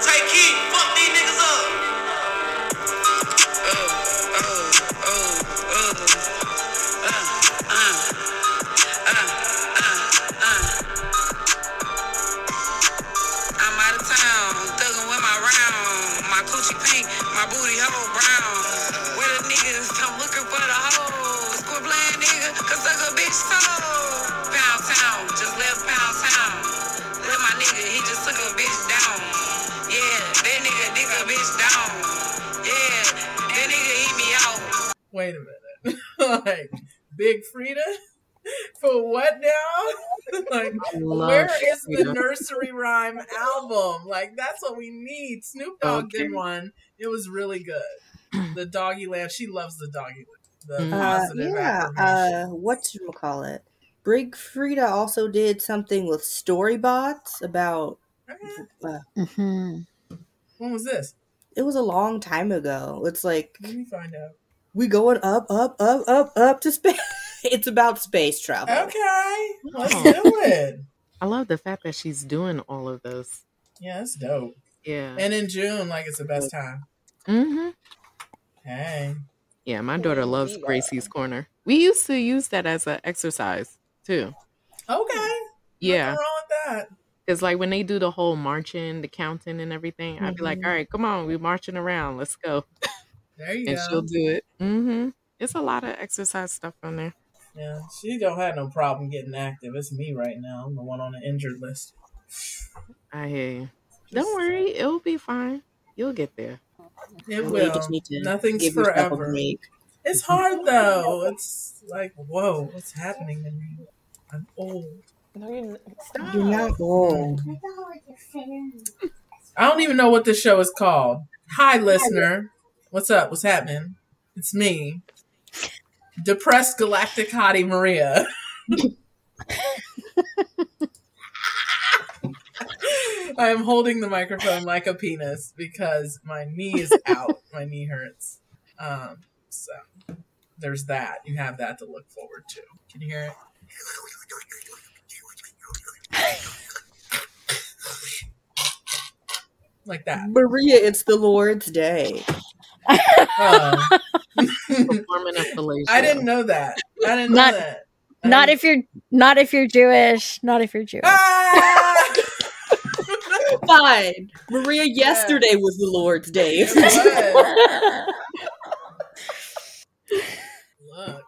Take heat, Big Freedia? For what now? like love where is the nursery rhyme album? Like that's what we need. Snoop Dogg Okay. did one. It was really good. The doggy land. She loves the doggy land. The Mhm. Uh, positive yeah. affirmation. Uh, what you call it? Big Freedia also did something with Storybots about. Okay. Uh, hmm When was this? it was a long time ago. It's like Let me find out. We going up, up, up, up, up to space. it's about space travel. Okay. Let's do it. I love the fact that she's doing all of those. Yeah, that's dope. Yeah. And in June, like it's the best time. Mm hmm Hey. Yeah, my daughter loves Gracie's Corner. We used to use that as an exercise too. Okay. Yeah. Nothing wrong with that. Because like when they do the whole marching, the counting and everything, I'd be like, Mhm. all right, come on, we're marching around. Let's go. There you And go. she'll do it. hmm It's a lot of exercise stuff on there. Yeah, she don't have no problem getting active. It's me right now. I'm the one on the injured list. I hear you. Just- Don't worry, it'll be fine. You'll get there. It You will. just need to Nothing's give yourself a forever. It's hard though. It's like, whoa, what's happening to me? I'm old. No, you're not. You're not old. I don't even know what this show is called. Hi, listener. What's up? What's happening? It's me, depressed galactic hottie Maria. I am holding the microphone like a penis because my knee is out. my knee hurts. Um, so there's that. You have that to look forward to. Can you hear it? Like that. Maria, it's the Lord's Day. Oh. Performing a. I didn't know that. I didn't Not- know that. I Not didn't- if you're not if you're Jewish. Not if you're Jewish. Ah! Fine. Maria, yesterday was the Lord's Day. It was. Look,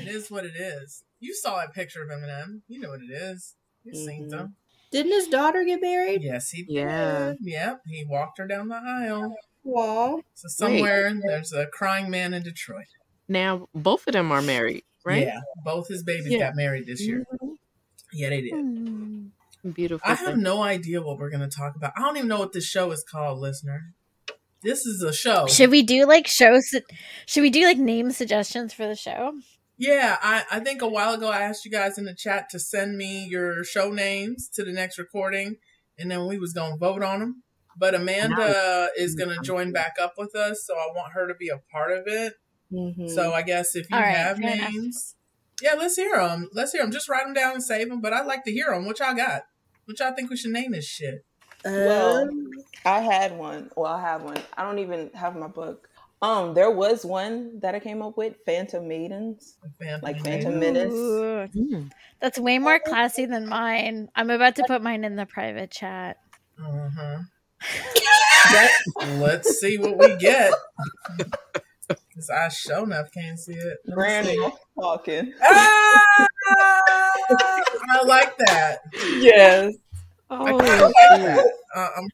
it is what it is. You saw that picture of Eminem. You know what it is. You've seen Mhm. them. Didn't his daughter get married? Yes, he Yeah. did. Yep, he walked her down the aisle. Aw. So somewhere there's a crying man in Detroit. Now both of them are married, right? Yeah, both his babies Yeah. got married this year. Yeah, they did. Hmm. Beautiful. I have thing. no idea what we're going to talk about. I don't even know what this show is called, listener. This is a show. Should we do like shows? Should we do like name suggestions for the show? Yeah, I, I think a while ago I asked you guys in the chat to send me your show names to the next recording, and then we was gonna vote on them. But Amanda is gonna join back up with us, so I want her to be a part of it. Mhm. So I guess if you All right, have fair enough. names, yeah, let's hear them. Let's hear them. Just write them down and save them. But I'd like to hear them. What y'all got? What y'all think we should name this shit? Well, Um, I had one. Well, I have one. I don't even have my book. Um, there was one that I came up with, Phantom Maidens, Phantom like Maiden? Phantom Menace. Mm. that's way more classy than mine. I'm about to put mine in the private chat. Uh-huh. That- Let's see what we get. Because I sure enough can't see it. Let Brandon talking. Ah! I like that. Yes. I Oh, kind of like that. Uh, I'm,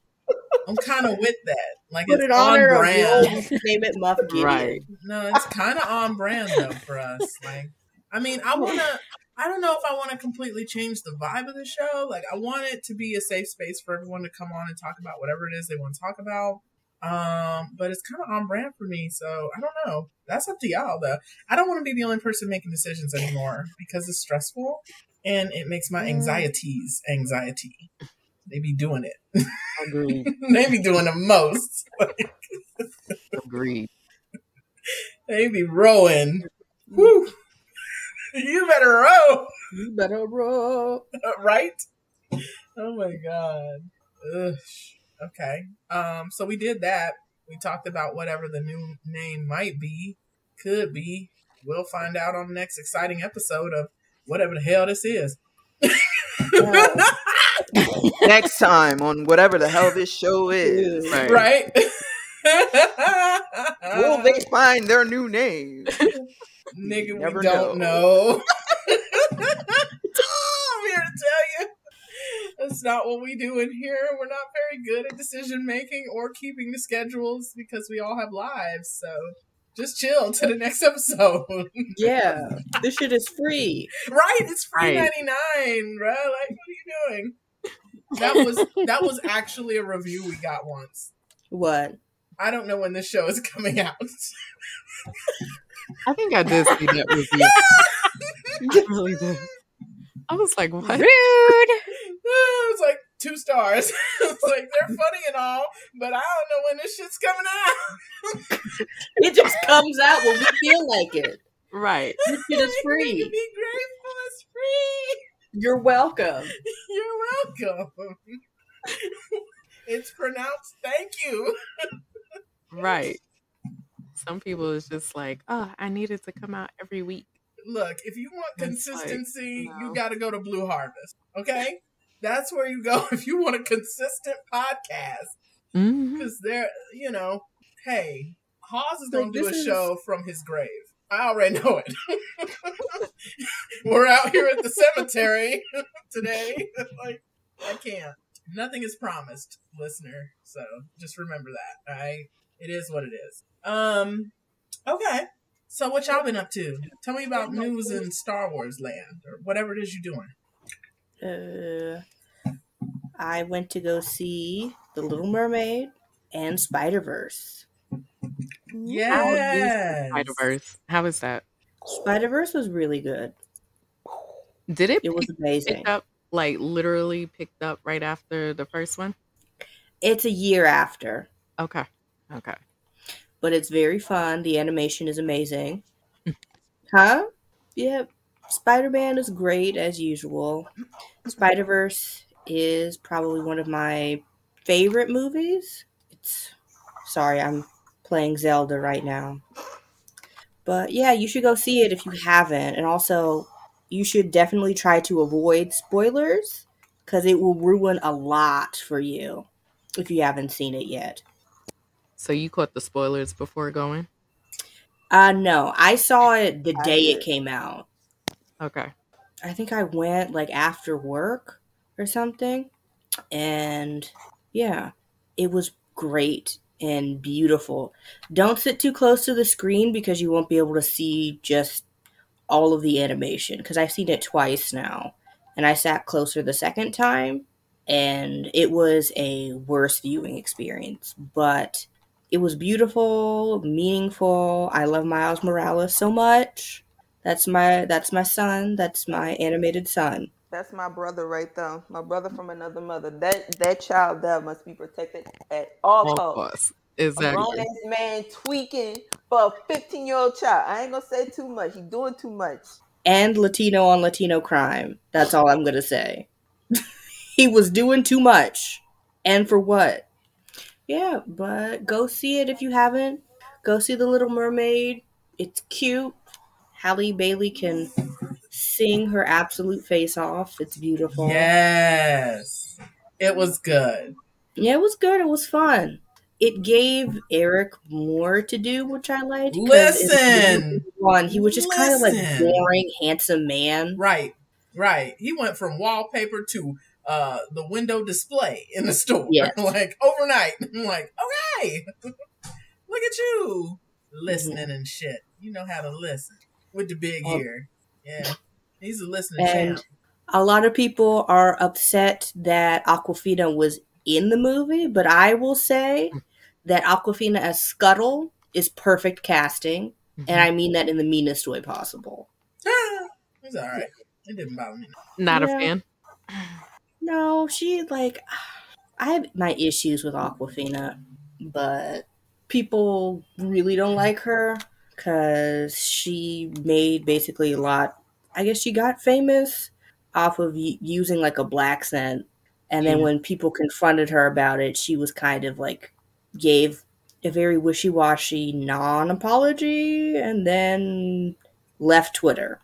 I'm kind of with that. Like put it's it on honor of brand. old name it Muff Gideon. right. No, it's kind of on brand though for us. Like, I mean, I want to. I don't know if I want to completely change the vibe of the show. Like, I want it to be a safe space for everyone to come on and talk about whatever it is they want to talk about. Um, but it's kind of on brand for me, so I don't know. That's up to y'all, though. I don't want to be the only person making decisions anymore because it's stressful and it makes my anxieties anxiety. They be doing it. Agreed. they be doing the most. Agreed. They be rowing. Woo. You better row, You better roll. right? Oh my god. Ugh. Okay. Um, so we did that. We talked about whatever the new name might be, could be. We'll find out on the next exciting episode of whatever the hell this is. Next time on whatever the hell this show is, Right. right? will they find their new name? Nigga, Never we don't know. I'm here to tell you. That's not what we do in here. We're not very good at decision making or keeping the schedules because we all have lives. So just chill to the next episode. Yeah, this shit is free. right? It's free Right. ninety nine, bro. Like, what are you doing? That was that was actually a review we got once. What? I don't know when this show is coming out. I think I did see that review. I really did. I was like, what? Rude. it's like two stars. it's like they're funny and all, but I don't know when this shit's coming out. It just comes out when we feel like it. Right. This shit is You free. need be grateful. It's free. You're welcome. You're welcome. it's pronounced thank you. Right. Some people is just like, oh, I needed to come out every week. Look, if you want It's like, consistency, no. you got to go to Blue Harvest. Okay, that's where you go if you want a consistent podcast. Mm-hmm. Because they're, you know, hey, Hawes is gonna do a is- show from his grave. I already know it. We're out here at the cemetery today. like, I can't. Nothing is promised, listener. So just remember that. All right, it is what it is. Um, okay. So what y'all been up to? Tell me about news in Star Wars land or whatever it is you're doing. Uh, I went to go see The Little Mermaid and Spider Verse. Yes. Spider Verse. How is that? Spider Verse was really good. Did it, It was amazing. pick up, like literally picked up right after the first one? It's a year after, Okay. Okay. But it's very fun. The animation is amazing. huh? Yeah. Spider Man is great as usual. Spider Verse is probably one of my favorite movies. It's sorry, I'm playing Zelda right now. But yeah, you should go see it if you haven't. And also, you should definitely try to avoid spoilers because it will ruin a lot for you if you haven't seen it yet. So you caught the spoilers before going? Uh no, I saw it the day it came out. Okay. I think I went like after work or something. And yeah, it was great and beautiful. Don't sit too close to the screen because you won't be able to see just all of the animation because I've seen it twice now. And I sat closer the second time and it was a worse viewing experience, but it was beautiful, meaningful. I love Miles Morales so much. That's my that's my son. That's my animated son. That's my brother right there. My brother from another mother. That that child there must be protected at all All costs. costs. A grown ass man tweaking for a 15 year old child. I ain't gonna say too much. He's doing too much. And Latino on Latino crime. That's all I'm gonna say. he was doing too much. And for what? Yeah, but go see it if you haven't. Go see The Little Mermaid. It's cute. Halle Bailey can sing her absolute face off. It's beautiful. Yes. It was good. Yeah, it was good. It was fun. It gave Eric more to do, which I liked. Listen. one, he was just kind of like boring, handsome man. Right. Right. He went from wallpaper to uh the window display in the store. Yes. like overnight. I'm like, okay. Look at you. Listening mm-hmm. and shit. You know how to listen. With the big Oh. ear. Yeah. He's a listening And champ. a lot of people are upset that Awkwafina was in the movie, but I will say hmm. that Awkwafina as Scuttle is perfect casting, and mm-hmm. I mean that in the meanest way possible. Ah, it's alright. It didn't bother me. Not a fan. No, she like I have my issues with Awkwafina, but people really don't like her because she made basically a lot. I guess she got famous off of y- using like a black scent And then Yeah. when people confronted her about it, she was kind of like gave a very wishy washy non apology and then left Twitter.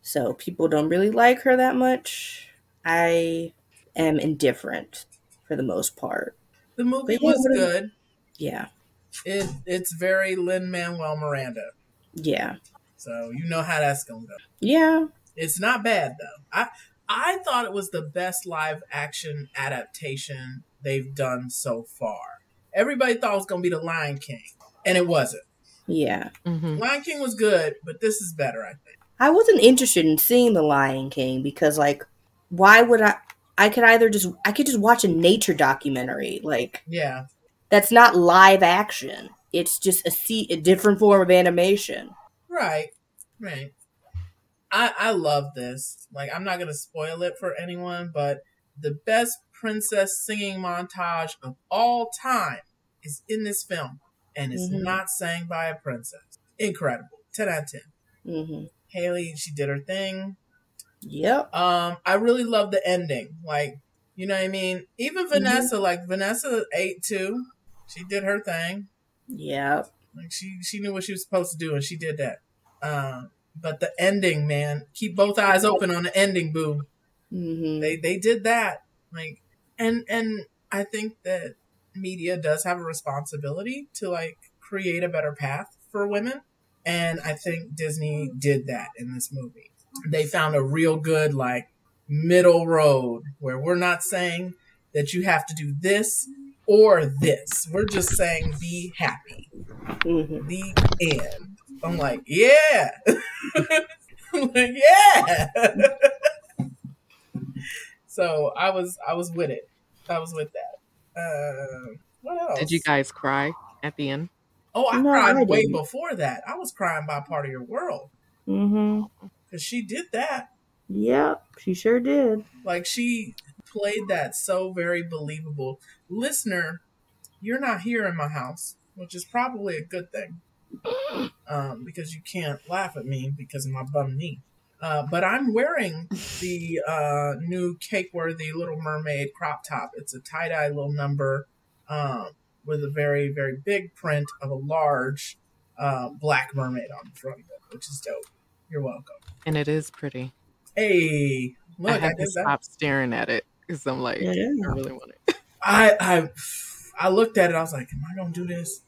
So people don't really like her that much. I am indifferent for the most part. The movie But yeah, was what is- good. Yeah. It it's very Lin Manuel Miranda, Yeah. so you know how that's gonna go. Yeah. It's not bad though. I I thought it was the best live action adaptation they've done so far. Everybody thought it was gonna be The Lion King, and it wasn't. Yeah. hmm Lion King was good, but this is better, I think. I wasn't interested in seeing The Lion King because like why would I I could either just I could just watch a nature documentary. Like Yeah, that's not live action. It's just a see a different form of animation. right, right. I I love this. Like, I'm not gonna spoil it for anyone, but the best princess singing montage of all time is in this film, and it's Mhm. not sang by a princess. Incredible, ten out of ten. mm-hmm. Haley, she did her thing. Yep. Um, I really love the ending. Like, you know what I mean? Even Vanessa, like Vanessa ate too. She did her thing. Yep. Like she she knew what she was supposed to do and she did that. Um, but the ending, man, keep both eyes open on the ending, boo. hmm They they did that. Like and and I think that media does have a responsibility to like create a better path for women. And I think Disney did that in this movie. They found a real good like middle road where we're not saying that you have to do this or this. We're just saying be happy. hmm The end. I'm like, yeah. I'm like, yeah. so I was I was with it. I was with that. Uh, what else? Did you guys cry at the end? Oh, I No, cried I way before that. I was crying by part of your world hmm because she did that. Yep. She sure did. Like she played that so very believable. Listener, you're not here in my house, which is probably a good thing. Um, because you can't laugh at me because of my bum knee. Uh, but I'm wearing the uh, new cake worthy Little Mermaid crop top. It's a tie dye little number um, with a very, very big print of a large uh, black mermaid on the front of it, which is dope. You're welcome. And it is pretty. Hey, look, I I, had to did that. stop staring at it because I'm like, Yeah. I really want it. I I I looked at it. I was like, "Am I gonna do this?"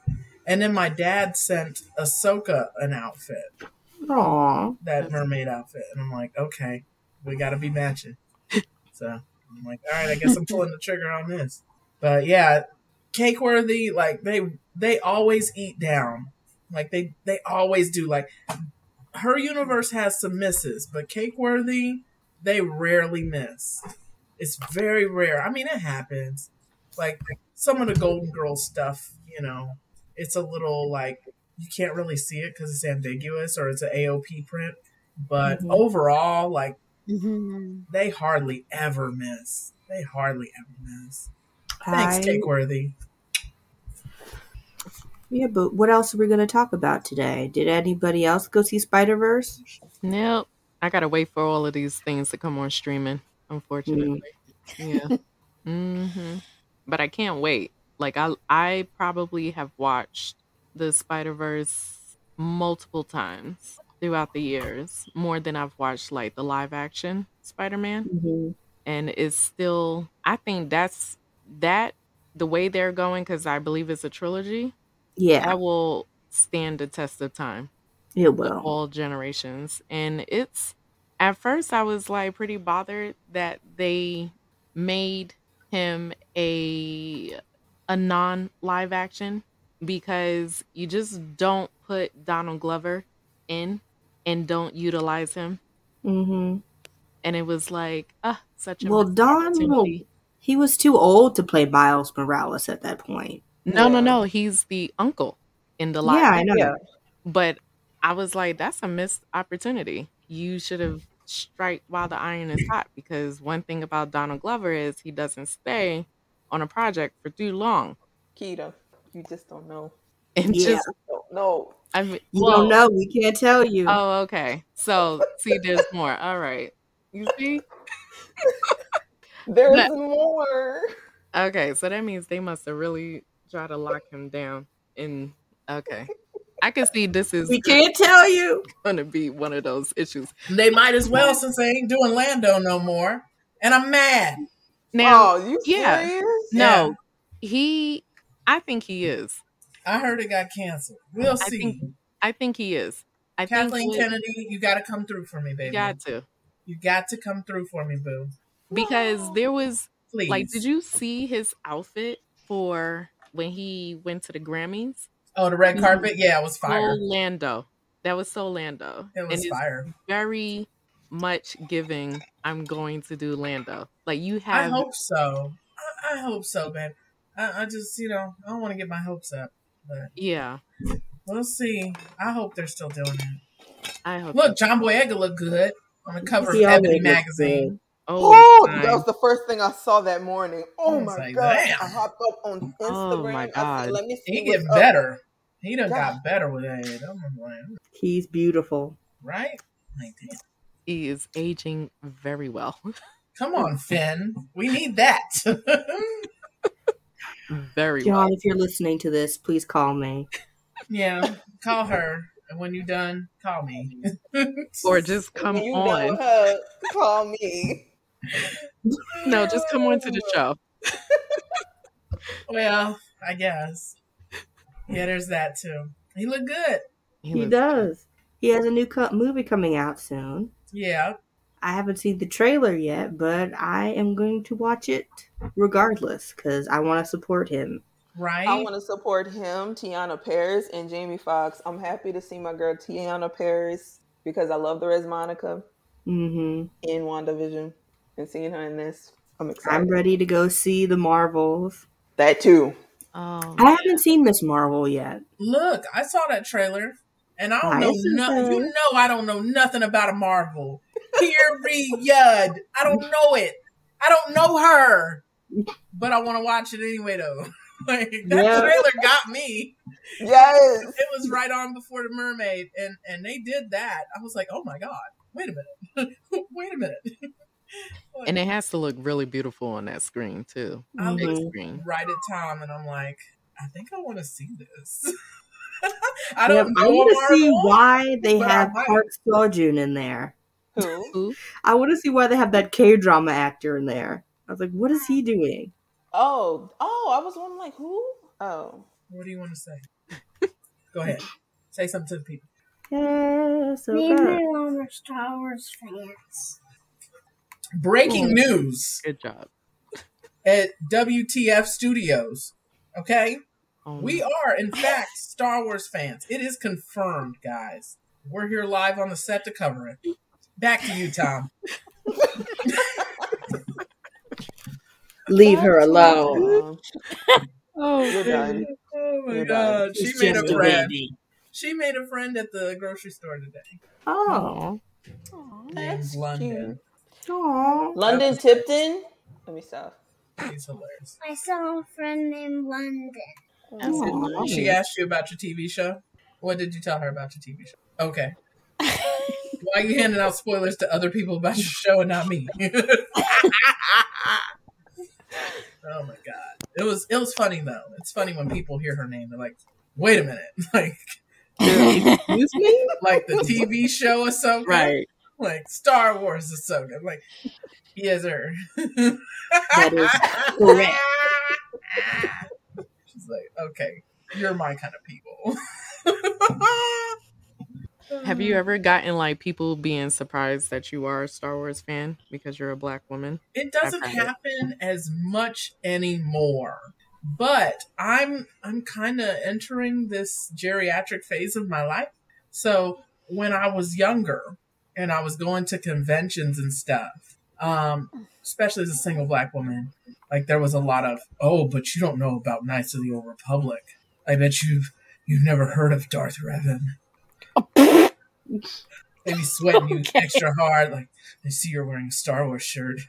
And then my dad sent Ahsoka an outfit, Aw. that mermaid outfit, and I'm like, "Okay, we got to be matching." So I'm like, "All right, I guess I'm pulling the trigger on this." But yeah, cake worthy. Like they they always eat down. Like they they always do. Like her universe has some misses, but cake worthy they rarely miss. It's very rare. I mean, it happens. Like some of the Golden Girls stuff, you know, it's a little like you can't really see it because it's ambiguous or it's an AOP print. But Mhm. overall, like Mhm. they hardly ever miss. They hardly ever miss. Thanks, I- Cake Worthy. Yeah, but what else are we going to talk about today? Did anybody else go see Spider Verse? Nope. I gotta wait for all of these things to come on streaming. Unfortunately, yeah. hmm But I can't wait. Like I, I probably have watched the Spider Verse multiple times throughout the years, more than I've watched like the live action Spider Man. Mm-hmm. and it's still i think that's that the way they're going because i believe it's a trilogy Yeah, that will stand the test of time it will. all generations and it's at first i was like pretty bothered that they made him a a non live action because you just don't put donald glover in and don't utilize him Mm-hmm. and it was like ah such a Well, Donald, he was too old to play Miles Morales at that point. No, no, Yeah. no. He's the uncle in the live. yeah, I know. Yeah. But I was like, that's a missed opportunity. You should have strike while the iron is hot because one thing about Donald Glover is he doesn't stay on a project for too long. Keto. You just don't know. And Yeah. just Don't know. I mean You well, don't know. We can't tell you. Oh, okay. So see there's more. All right. You see? There's But- more. Okay, so that means they must have really tried to lock him down. In okay, I can see this is We can't tell you. gonna be one of those issues. They might as well since they ain't doing Lando no more. And I'm mad. Now, oh, you yeah. serious? no, he. I think he is. I heard it got canceled. We'll I see. think I think he is. I Kathleen think Kennedy, you got to come through for me, you baby. got to You got to come through for me, boo. because there was Please. like, did you see his outfit for when he went to the Grammys? Oh, the red carpet? Yeah, it was fire. So Lando. That was so Lando. It and was it's fire. very much giving. I'm going to do Lando. Like you have. I hope so. I, I hope so, man. I, I just, you know, I don't want to get my hopes up. But Yeah, we'll see. I hope they're still doing it. I hope. Look, John Boyega looked good on the cover of always Ebony looks magazine. Oh, Oh, that was the first thing I saw that morning. Oh my like, god! damn. I hopped up on Instagram. Oh, my I said, God. Let me see. He what's getting up." better. He done God. got better with age. I'm like, He's beautiful. right? Like, damn. he is aging very well. Come on, Finn. We need that. very John, well. if you're listening to this, please call me. yeah, call her. And when you're done, call me. Or just come you on. with her, call me. No, just come on to the show. well, I guess. Yeah, there's that too. He looked good. He He looks- does. He has a new co- movie coming out soon. Yeah. I haven't seen the trailer yet, but I am going to watch it regardless because I want to support him. Right? I want to support him, Teyonah Parris, and Jamie Foxx. I'm happy to see my girl Teyonah Parris because I love the Res Monica hmm in WandaVision and seeing her in this. I'm excited. I'm ready to go see the Marvels. That too. Oh, I haven't seen Miss Marvel yet. Look, I saw that trailer, and I don't Nice, know nothing. You know, I don't know nothing about a Marvel. Period. I don't know it. I don't know her, but I want to watch it anyway, though. like that Yeah. trailer got me. Yes. It was right on before the Mermaid, and and they did that. I was like, oh my god, wait a minute, wait a minute. And it has to look really beautiful on that screen too. I'm Big Mhm. screen. right at Tom, and I'm like, I think I want to see this. I don't I know want to see Marvel, why they have might. Park Seo-joon in there. Who? Who? I want to see why they have that K drama actor in there. I was like, what is he doing? Oh, oh, I was wondering like who? Oh. What do you want to say? Go ahead, say something to the people. Yeah, so Me and good. my mom are Star Wars fans. Breaking news Good job. at WTF Studios. Okay, Oh, we are in fact Star Wars fans. It is confirmed, guys. We're here live on the set to cover it. Back to you, Tom. Leave her alone. Oh, done. Oh my You're god, done. she It's made a a friend. baby. She made a friend at the grocery store today. Oh. That's in London. Aw. London Tipton. Let me stop. He's hilarious. I saw a friend named London. Aw. She asked you about your TV show. What did you tell her about your TV show? Okay. Why are you handing out spoilers to other people about your show and not me? oh my god. It was it was funny though. It's funny when people hear her name. They're like, wait a minute. Like Excuse me? like the TV show or something, Right. Like Star Wars Ahsoka. I'm like, yes, sir. That is correct. She's like, okay, you're my kind of people. Have you ever gotten like people being surprised that you are a Star Wars fan because you're a black woman? It doesn't I've it. happen as much anymore. But I'm I'm kind of entering this geriatric phase of my life. So when I was younger and I was going to conventions and stuff, um, especially as a single black woman, like there was a lot of, oh, but you don't know about Knights of the Old Republic. I bet you've you've never heard of Darth Revan. Maybe sweating you extra hard, like I see you're wearing a Star Wars shirt.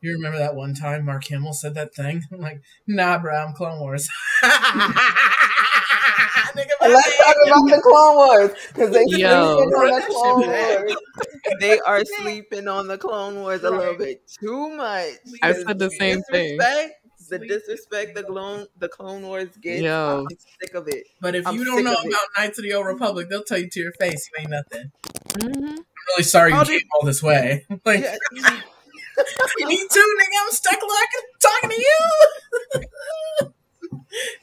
You remember that one time Mark Hamill said that thing? I'm like, nah, bro, I'm Clone Wars. Nigga, And let's talk about the Clone Wars because they sleeping on the Clone Wars. They are sleeping on the Clone Wars a little bit too much. I said the same thing. The disrespect the Clone the Clone Wars gets. Yo. I'm sick of it. But if I'm you don't know of it. about Knights of the Old Republic, they'll tell you to your face you ain't nothing. Mhm. I'm really sorry you How came did- all this way. like Yeah. me too, nigga. I'm stuck like talking to you.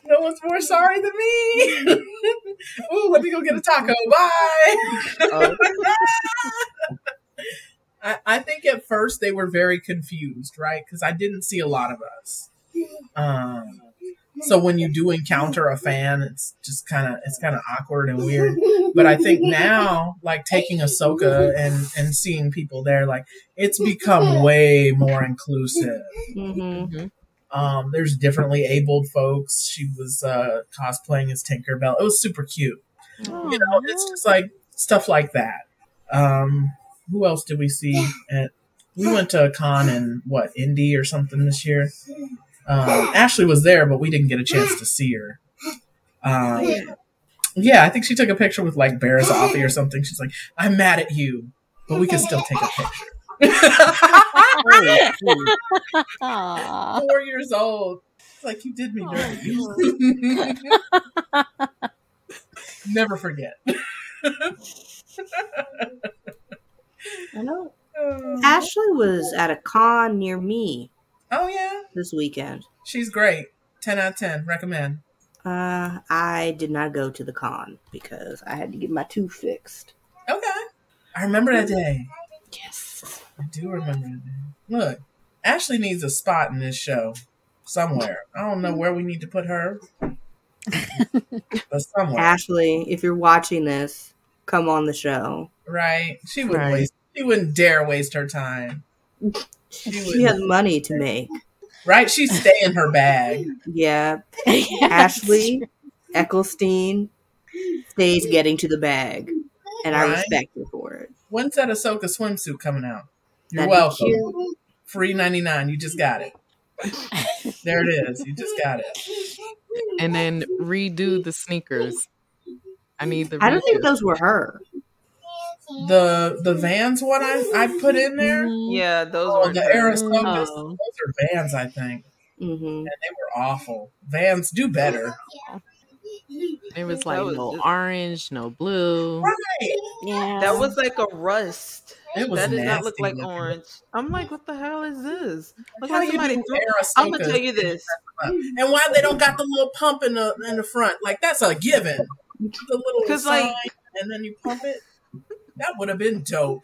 no one's more sorry than me. Ooh, let me go get a taco. Bye. I, I think at first they were very confused, right? Because I didn't see a lot of us. Um, so when you do encounter a fan, it's just kind of it's kind of awkward and weird. But I think now, like taking Ahsoka and and seeing people there, like it's become way more inclusive. Mm-hmm. Um, there's differently abled folks. She was uh, cosplaying as Tinkerbell. It was super cute. You know, it's just like stuff like that. Um, who else did we see? At, we went to a con in what Indy or something this year. Um, Ashley was there, but we didn't get a chance to see her. Um, yeah, I think she took a picture with like Barazothi or something. She's like, "I'm mad at you, but we can still take a picture." Four years old. It's like you did me dirty. Never forget. I know. Ashley was at a con near me Oh yeah, this weekend. she's great. Ten out of ten. Recommend. Uh, I did not go to the con because I had to get my tooth fixed. Okay. I remember that day. Yes. I do remember that day. Look, Ashley needs a spot in this show somewhere. I don't know where we need to put her, but somewhere, Ashley, if you're watching this, come on the show. right? She wouldn't Right. waste. She wouldn't dare waste her time. She She has money to make. right? She stay in her bag. Yeah. Yeah, Ashley Eckstein stays getting to the bag. And I respect her for it. When's that Ahsoka swimsuit coming out? You're That'd welcome. cute. Free ninety nine. You just got it. There it is. You just got it. And then redo the sneakers. I need the. I don't think those were her. The the Vans one I, I put in there. Mhm. yeah, those Oh, were the her. Ahsokas. Oh. Those are Vans, I think. hmm And they were awful. Vans do better. It was like was no just- orange, no blue. Right. Yeah. That was like a rust. It was that did not look like looking. orange. I'm like, what the hell is this? Look How like you somebody do threw. I'm gonna tell you this. And why they don't got the little pump in the in the front? Like that's a given. The little 'Cause, sign, like- and then you pump it. That would have been dope.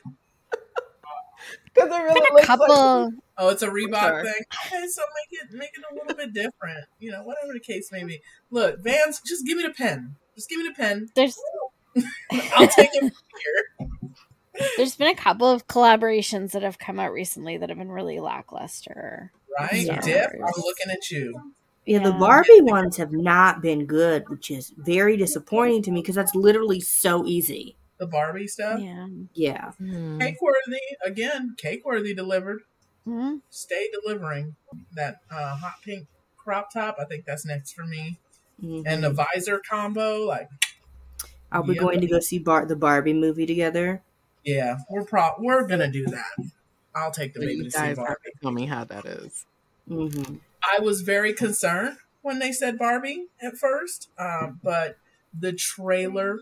Because it really a looks couple. like. Oh, it's a Reebok Sorry. thing. Okay, so make it make it a little bit different. You know, whatever the case may be. Look, Vans, just give me the pen. Just give me the pen. There's I'll take it from here. There's been a couple of collaborations that have come out recently that have been really lackluster. Right, Dip. I'm looking at you. Yeah, the Barbie ones have not been good, which is very disappointing to me because that's literally so easy. The Barbie stuff. Yeah. Yeah. Hmm. Cake worthy again. Cake worthy delivered. hmm Stay delivering that uh, hot pink crop top. I think that's next for me. Mhm. And the visor combo, like Are we Yeah. going to go see Bar- the Barbie movie together? Yeah, we're pro we're gonna do that. I'll take the So baby you to see guys have Barbie. to tell me how that is. hmm I was very concerned when they said Barbie at first, um, but the trailer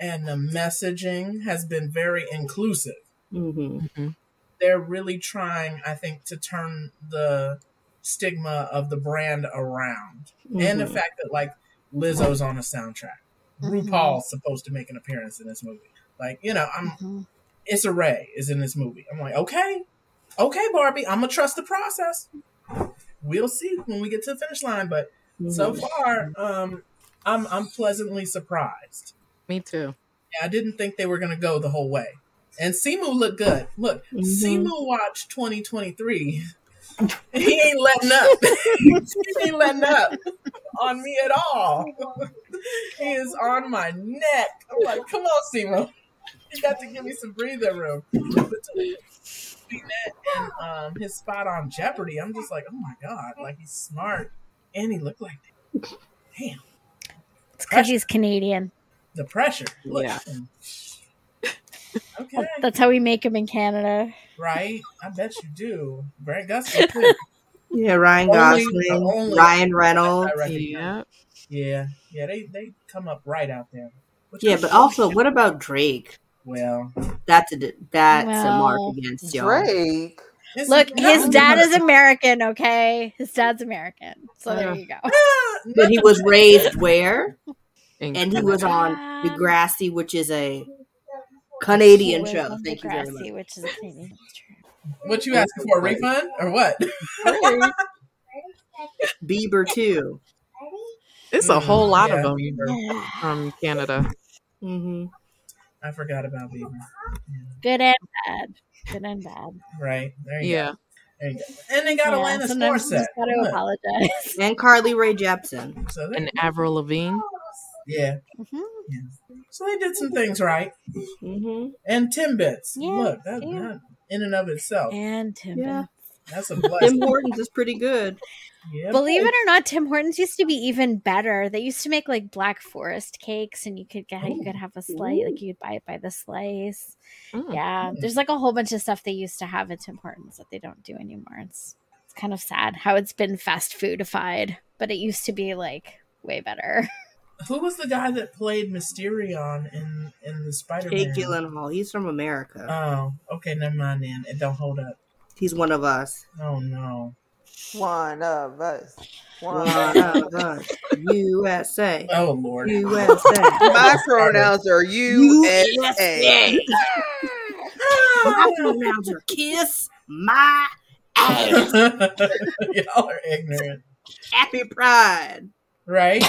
and the messaging has been very inclusive. hmm They're really trying, I think, to turn the stigma of the brand around, and the Mhm. fact that like Lizzo's on the soundtrack, RuPaul's supposed to make an appearance in this movie. Like, you know, I'm. Issa Rae is in this movie. I'm like, okay, okay, Barbie, I'm gonna trust the process. We'll see when we get to the finish line, but so Mhm. far, um, I'm I'm pleasantly surprised. Me too. Yeah, I didn't think they were gonna go the whole way. And Simu looked good. Look, Mhm. Simu watched 2023. he ain't letting up. he ain't letting up on me at all. he is on my neck. I'm like, come on, Simu. You got to give me some breathing room. Between that and um, his spot on Jeopardy, I'm just like, oh my god, like he's smart and he looked like that. Damn. It's because he's Canadian. The pressure. Look. Yeah. Okay. That's how we make him in Canada. Right? I bet you do. Grant Gustin too. Yeah, Ryan Only- Gosling, Ryan Reynolds. I recognize. Yeah. Yeah. Yeah, they, they come up right out there. Which Yeah, but also, what about Drake? well, That's a that's a mark against y'all. Drake. it's- Look, his dad no, is American, okay? His dad's American. So there Uh. you go. Ah, But he was raised where? In And he was on Degrassi, which is a Canadian show. was on Thank you very much. Which is a Canadian show. What you asking for? A refund or what? Bieber too. It's a whole lot Yeah, of them Bieber. from Canada. hmm I forgot about Bieber. Good and bad. Good and bad. Right. There you Yeah. go. There you go. And they got Yeah, Alanis sometimes you Morissette. gotta Look, apologize. And Carly Rae Jepsen. So they, And Avril Lavigne. yeah. Mhm. So they did some things right. hmm And Timbits. Yeah, Look, that, yeah. that in and of itself, And Timbits. Yeah. that's a Tim. Hortons is pretty good. Yeah, Believe it or not, Tim Hortons used to be even better. They used to make like Black Forest cakes, and you could get you could have a slice, like you could buy it by the slice. Mm. Yeah, there's like a whole bunch of stuff they used to have at Tim Hortons that they don't do anymore. It's it's kind of sad how it's been fast foodified, but it used to be like way better. Who was the guy that played Mysterio in in the Spider Jake Man? Gyllenhaal. He's from America. Oh, okay, never mind then. It don't hold up. He's one of us. Oh no. One of us. One. One of us. USA. Oh lord. USA. My pronouns are USA. My pronouns are kiss my ass. Y'all are ignorant, Happy Pride. right?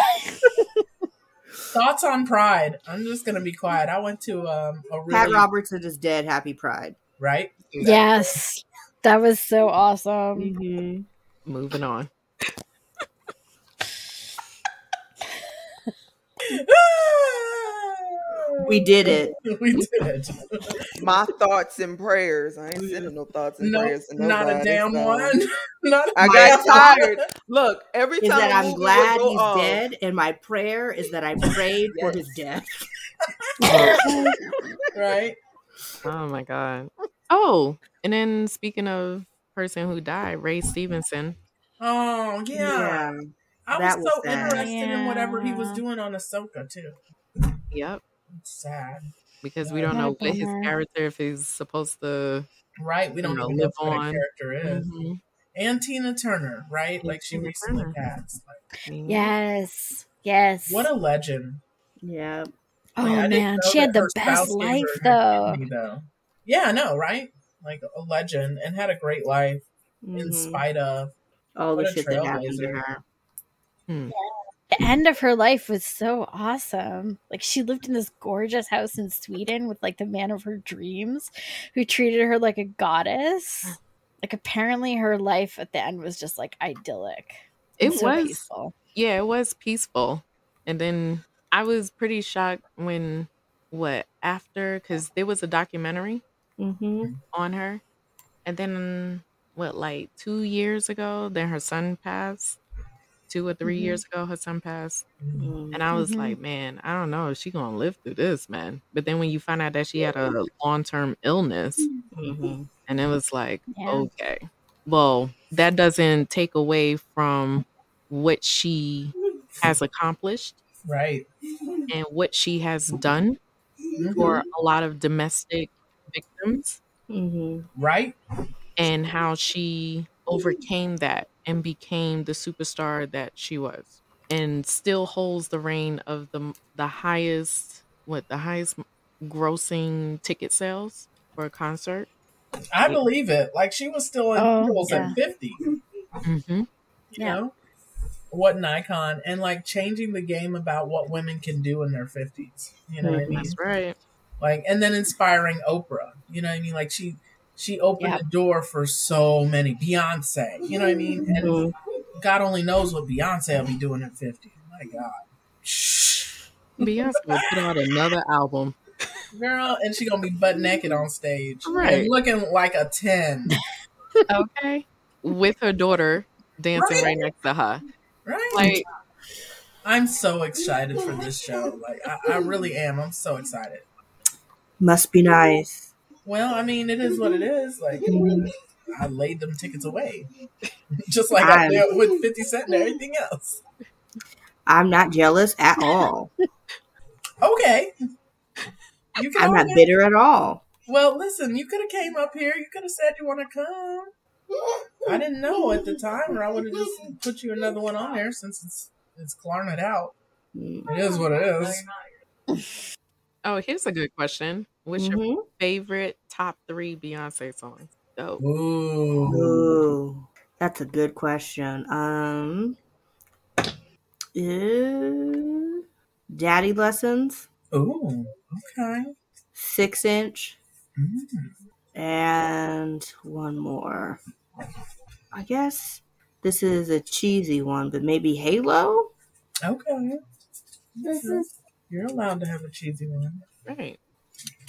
Thoughts on Pride? I'm just gonna be quiet. I went to um a really Pat Robertson is dead. Happy Pride. right. yes, that was so awesome. Mm-hmm. Moving on. We did it. we did. It. My thoughts and prayers. I ain't sending no thoughts and No, prayers to not a damn so- one. Not a I My got thought- tired. Look, every Is time that a I'm glad he's off- dead, and my prayer is that I prayed for his death. right. Oh my god. Oh, and then speaking of person who died, Ray Stevenson. Oh yeah. I was, was so sad. interested in whatever he was doing on Ahsoka too. Yep. It's sad. Because we don't know What his character if he's supposed to Right. We don't know, know live what that on. character is. Mhm. And Tina Turner, right? And Like she Tina recently Turner. passed. Like, Yes, yes. what a legend. Yeah. oh Like, I didn't man, she had the best life her her though. though. Yeah, I know, right? Like a legend and had a great life in Mhm. spite of. All the shit that happened to trailblazer. her. The end of her life was so awesome. Like she lived in this gorgeous house in Sweden with like the man of her dreams, who treated her like a goddess. Like apparently her life at the end was just like idyllic. It so was peaceful. yeah, it was peaceful. And then I was pretty shocked when what after because there was a documentary Mm-hmm. on her, and then what like two years ago, then her son passed. Two or 3 Mhm. years ago, her son passed, Mm-hmm. and I was Mhm. like, man, I don't know if she gonna live through this, man. But then when you find out that she had a long term illness, Mm-hmm. and it was like, Yeah. okay, well, that doesn't take away from what she has accomplished Right. and what she has done Mhm. for a lot of domestic victims Mm-hmm. Right? and how she overcame that and became the superstar that she was and still holds the reign of the the highest what the highest grossing ticket sales for a concert I believe it. Like she was still in Oh, heels yeah. at 50. mm-hmm. You Yeah. know? What an icon. And like changing the game about what women can do in their 50s. You know what I mean? that's right like and then inspiring Oprah. You know what I mean? Like she she opened Yep. the door for so many Beyonce. You know what I mean? And Mm-hmm. God only knows what Beyonce will be doing at fifty. My God. beyonce will put out another album Girl, and she gonna be butt naked on stage. Right. And looking like a ten. okay with her daughter dancing Right. right next to her Right? like I'm so excited for this show. Like I, I really am. I'm so excited. Must be nice. Well, I mean, it is what it is. Like. I laid them tickets away, just like I I'm- did with Fifty Cent and everything else. I'm not jealous at all. Okay, you can. I'm not bitter at all. Well, listen, you could have came up here. You could have said you want to come. I didn't know at the time, or I would have just put you another one on there since it's it's Klarna it out. It is what it is. Oh, here's a good question. What's your Mhm. favorite top three Beyonce songs? Dope. Ooh. Ooh, that's a good question. Um, uh, Daddy Lessons, Ooh. Okay. Six Inch, Mm. and one more. I guess this is a cheesy one, but maybe Halo? Okay. You're allowed to have a cheesy one. Right.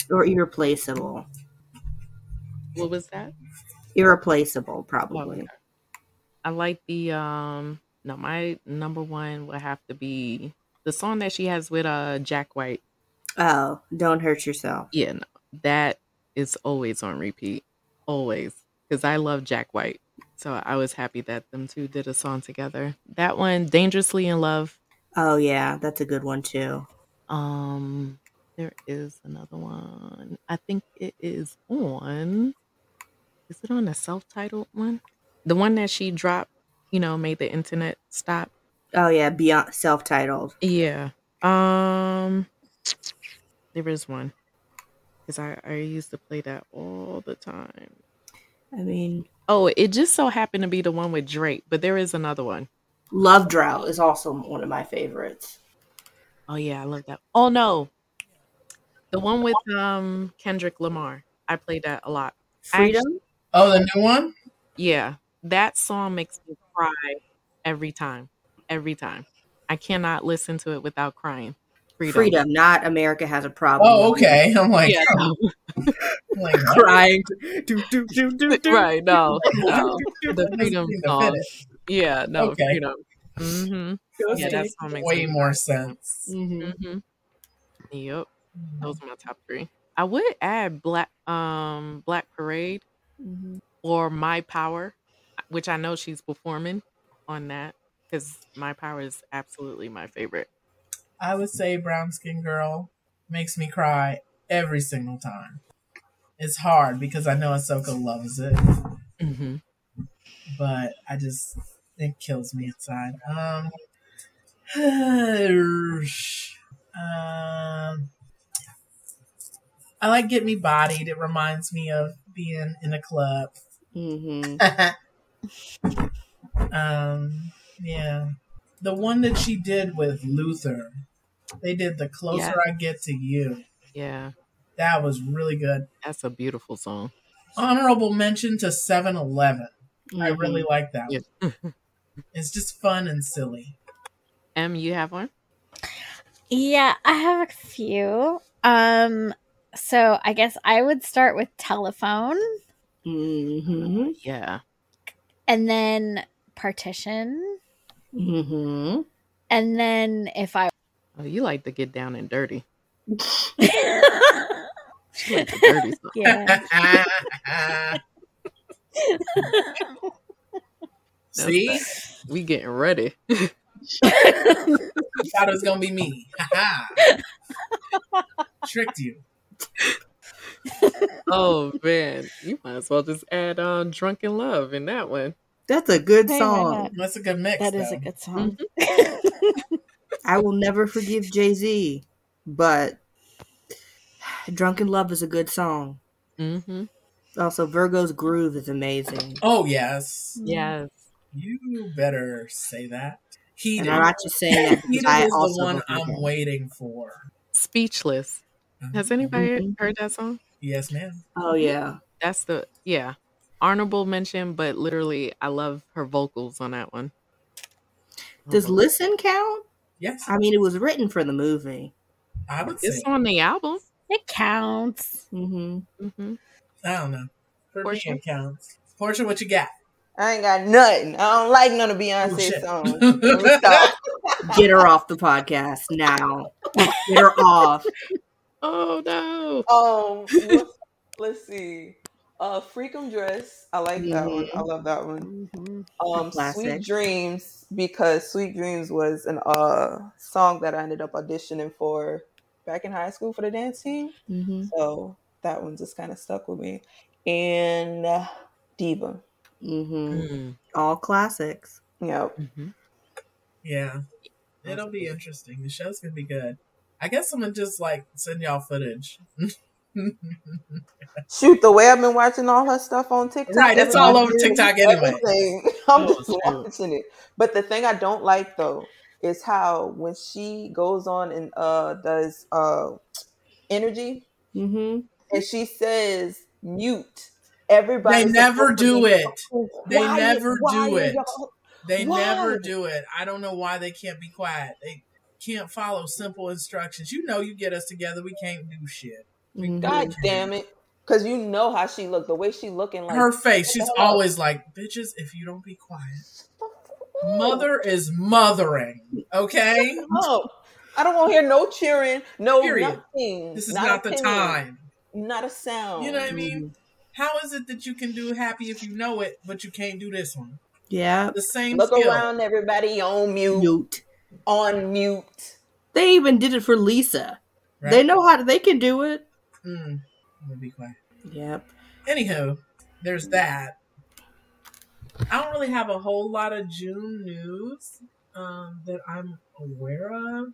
Or Irreplaceable. What was that? Irreplaceable, probably. I like the um no, my number one would have to be the song that she has with uh Jack White. Oh, Don't Hurt Yourself. Yeah, no, that is always on repeat. Always. Because I love Jack White. So I was happy that them two did a song together. That one, Dangerously in Love. Oh, yeah, that's a good one, too. Um there is another one. I think it is on is it on the self-titled one? The one that she dropped, you know, made the internet stop. Oh, yeah, Beyonce self titled. Yeah. Um there is one. Cuz I I used to play that all the time. I mean, Oh, it just so happened to be the one with Drake, but there is another one. Love Drought is also one of my favorites. Oh yeah, I love that. Oh no. The one with um Kendrick Lamar. I played that a lot. Freedom? Oh, the new one? Yeah. That song makes me cry every time. Every time. I cannot listen to it without crying. Freedom. Freedom. not America has a problem. Oh, okay. I'm like, Yeah, no. I'm like? Crying. Do, do, do, do, do. right, no. no. The freedom song. Yeah, no, Okay. freedom. Mm-hmm. Yeah, that song makes Way more sense. Mhm. Mm-hmm. Yep. Those are my top three. I would add Black um Black Parade Mhm. or My Power, which I know she's performing on that because My Power is absolutely my favorite. I would say Brown Skin Girl makes me cry every single time. It's hard because I know Ahsoka loves it, Mm-hmm. but I just it kills me inside. Um, um, I like Get Me Bodied. It reminds me of being in a club. Mhm. um, yeah, the one that she did with Luther. They did the closer Yeah. I get to you. Yeah, That was really good. that's a beautiful song. Honorable mention to 7 Eleven. I Mhm. really like that. Yeah. one. It's just fun and silly. M, you have one? Yeah, I have a few. Um, so I guess I would start with telephone Mm-hmm. Yeah. and then partition. Mm-hmm. And then if I Oh, you like to get down and dirty. yeah. She like the dirty song. See? We getting ready. You thought it was going to be me. Tricked you. oh man, you might as well just add um "Drunk in Love" in that one. That's a good Hey, song. That's a good mix. that is a good song. I will never forgive Jay Z, but Drunk in Love is a good song. Mm-hmm. Also, Virgo's Groove is amazing. Oh, yes. Yes. You better say that. Heated. And I'm not just saying that because I is the one I'm Virgo. waiting for. Speechless. Has anybody heard that song? Yes, ma'am. Oh yeah. That's the yeah. Honorable mention, but literally, I love her vocals on that one. Does. Listen count? Yes, I mean, it was written for the movie. I would say. It's on the album. It counts. hmm hmm I don't know. For Portia? me, it counts. Portia, what you got? I ain't got nothing. I don't like none of Oh, Beyonce shit. songs. Let me stop. Get her off the podcast now. Get her off. Oh no. Um, let's, let's see. Uh, Freakum Dress. I like that one. I love that one. Mhm. Um, Classic. Sweet Dreams because Sweet Dreams was an uh song that I ended up auditioning for back in high school for the dance team. Mhm. So that one just kind of stuck with me. And uh, Diva. Mhm. Mm, All classics. Yep. mhm. Yeah. It'll be interesting. The show's gonna be good. I guess I'm gonna just like send y'all footage. Shoot, the way I've been watching all her stuff on TikTok. Right, it's all over TikTok anyway. everything, I'm Oh, just shoot. watching it. But the thing I don't like though is how when she goes on and uh does uh energy Mm-hmm. and she says mute, everybody They never do it. They Why- never why do it. y'all- They Why? never do it. I don't know why they can't be quiet. They can't follow simple instructions. You know, you get us together, we can't do shit. We- Mhm. God damn it. Cause you know how she looked, the way she looking like Her face, she's always like, "Bitches, if you don't be quiet, mother is mothering." Okay, Oh, I don't want to hear no cheering, no Period. nothing. this is Not not, the pin, time. Not a sound. You know what I mean? How is it that you can do happy if you know it, but you can't do this one? Yeah. The same Look skill. around, everybody on mute, Mute. on mute. They even did it for Lisa. Right? They know how to, they can do it. Mm, I'm be quiet. Yep. Anywho, there's that. I don't really have a whole lot of June news um, that I'm aware of.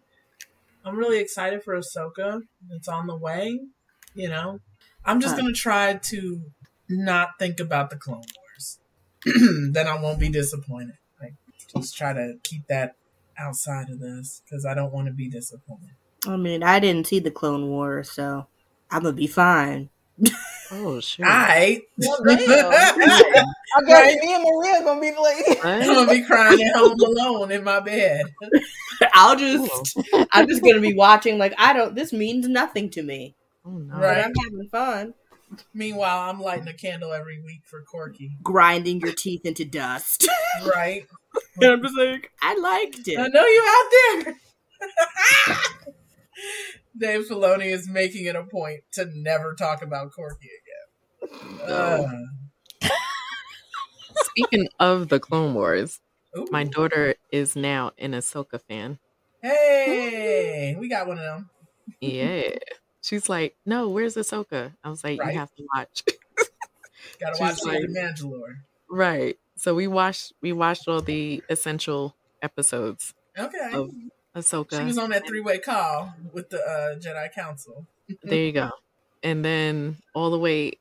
I'm really excited for Ahsoka. It's on the way. You know, I'm just Huh. gonna try to not think about the Clone Wars. then I won't be disappointed. Like, just try to keep that outside of this because I don't want to be disappointed. I mean, I didn't see the Clone Wars, so I'm gonna be fine. Oh shit. I. Well, damn. I guess Right. me and Maria gonna be like, I'm gonna be crying at home alone in my bed. I'll just, I'm just gonna be watching. Like, I don't. This means nothing to me, Oh no. but Right. I'm having fun, Meanwhile, I'm lighting a candle every week for Corky. grinding your teeth into dust. Right? and I'm just like, I liked it. I know you out there. Dave Filoni is making it a point to never talk about Corky again. Uh, Speaking of the Clone Wars, ooh. my daughter is now an Ahsoka fan. Hey, we got one of them. Yeah. She's like, no, where's Ahsoka? I was like, Right. you have to watch. Gotta She's watch like- the Mandalore. right. So we watched we watched all the essential episodes Okay. of Ahsoka. She was on that three way call with the uh, Jedi Council. there you go. And then all the way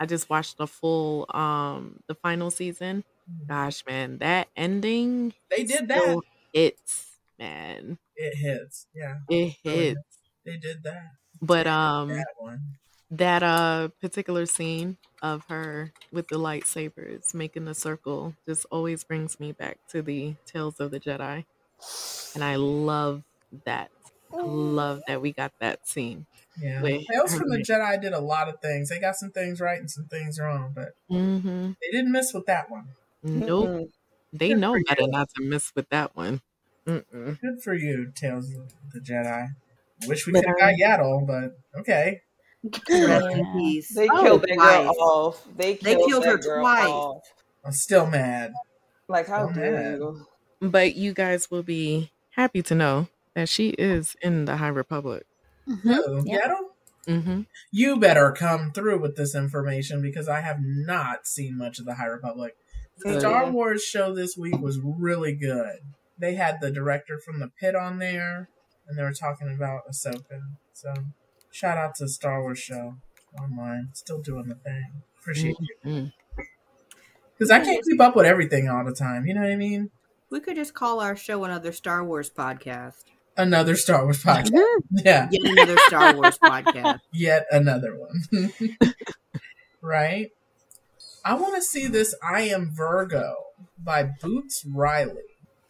I just watched the full um the final season. Gosh, man, that ending They did that. hits, man. It hits. Yeah, It hits. they did that. But um that that uh particular scene of her with the lightsabers making the circle just always brings me back to the tales of the jedi and i love that i love that we got that scene Yeah. Wait, Tales from the. Jedi did a lot of things. They got some things right and some things wrong, but mm-hmm. they didn't miss with that one. nope Mm-mm. they Good know better you. not to miss with that one Mm-mm. Good for you, Tales of the Jedi. Wish we could have got Yaddle, but okay. Rest in Yeah. peace. They Oh, killed that girl off. They They killed, killed her twice. off. I'm still mad. Like, how dare you? but you guys will be happy to know that she is in the high republic. Oh, Yeah. Yaddle? mm-hmm. You better come through with this information because I have not seen much of the High Republic. The Good. Star Wars show this week was really good. They had the director from the pit on there, and they were talking about Ahsoka. So, shout out to Star Wars show online, still doing the thing. Appreciate you Mm-hmm. because I can't keep up with everything all the time. You know what I mean? We could just call our show another Star Wars podcast. Another Star Wars podcast. Yeah, Yet another Star Wars podcast. yet another one. right? I want to see this I Am Virgo by Boots Riley.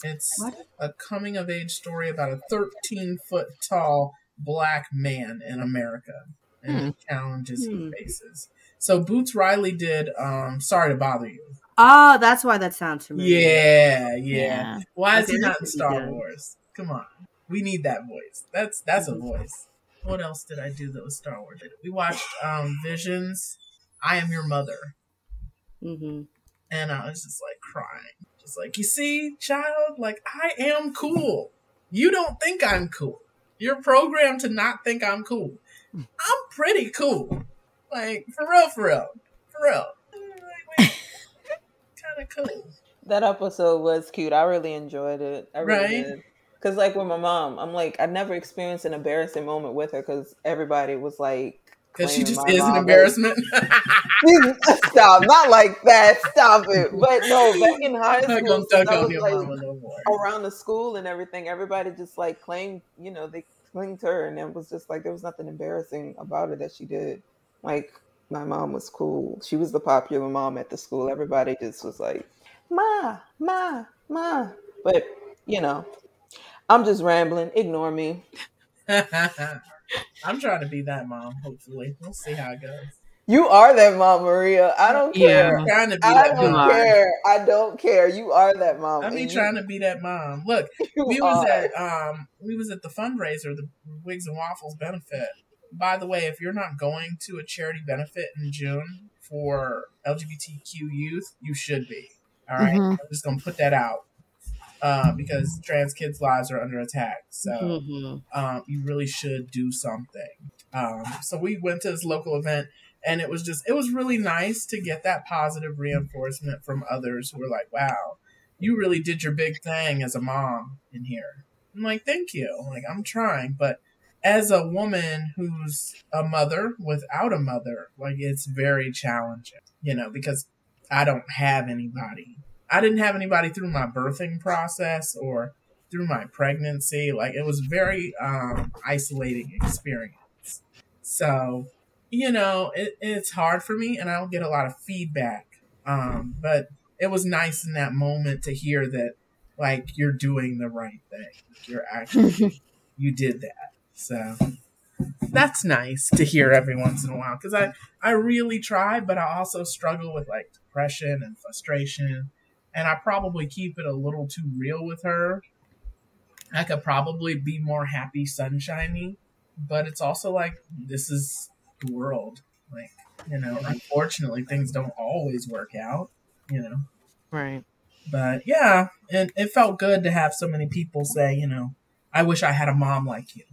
It's What? a coming of age story about a 13 foot tall black man in America and the challenges Hmm. he faces. So Boots Riley did um Sorry to Bother You. Oh, that's why that sounds familiar. Yeah, yeah. Yeah. Why is he not in Star good. Wars? Come on, we need that voice. That's that's Mm-hmm. a voice. What else did I do that was Star Wars? We watched um Visions. I am your mother, Mm-hmm. and I was just like crying, like you see, child, like I am cool. You don't think I'm cool. You're programmed to not think I'm cool. I'm pretty cool. Like for real, for real, for real. Kind of cool. That episode was cute. I really enjoyed it. I really Right? did. Because, like, with my mom, I'm like, I never experienced an embarrassing moment with her because everybody was like, Because she just my is an embarrassment. Stop, not like that. Stop it. But no, back in high school, gonna since talk I on was your like no around the school and everything, everybody just like claimed, you know, they claimed her, and it was just like there was nothing embarrassing about it that she did. Like my mom was cool. She was the popular mom at the school. Everybody just was like, "Ma, ma, ma." But you know, I'm just rambling. Ignore me. I'm trying to be that mom. Hopefully, we'll see how it goes. You are that mom, Maria. I don't Yeah. care. I'm trying to be I that don't mom. care. I don't care. You are that mom. I be and you- trying to be that mom. Look, you we was at um we was at the fundraiser, the Wigs and Waffles benefit. By the way, if you're not going to a charity benefit in June for LGBTQ youth, you should be. All right? Mhm. I'm just gonna put that out uh, because trans kids' lives are under attack. So hmm um, you really should do something. Um, so we went to this local event, and it was just it was really nice to get that positive reinforcement from others who were like, "Wow, you really did your big thing as a mom in here." I'm like, "Thank you." Like I'm trying, but as a woman who's a mother without a mother, like it's very challenging, you know, because I don't have anybody. I didn't have anybody through my birthing process or through my pregnancy. Like it was very um, isolating experience. So, you know, it, it's hard for me, and I don't get a lot of feedback. Um, but it was nice in that moment to hear that, like, you're doing the right thing. You're actually you did that. So that's nice to hear every once in a while because I I really try, but I also struggle with like depression and frustration, and I probably keep it a little too real with her. I could probably be more happy, sunshiny, but it's also like this is the world. Like you know, unfortunately, things don't always work out. You know, Right. but yeah, it, it felt good to have so many people say, you know, I wish I had a mom like you.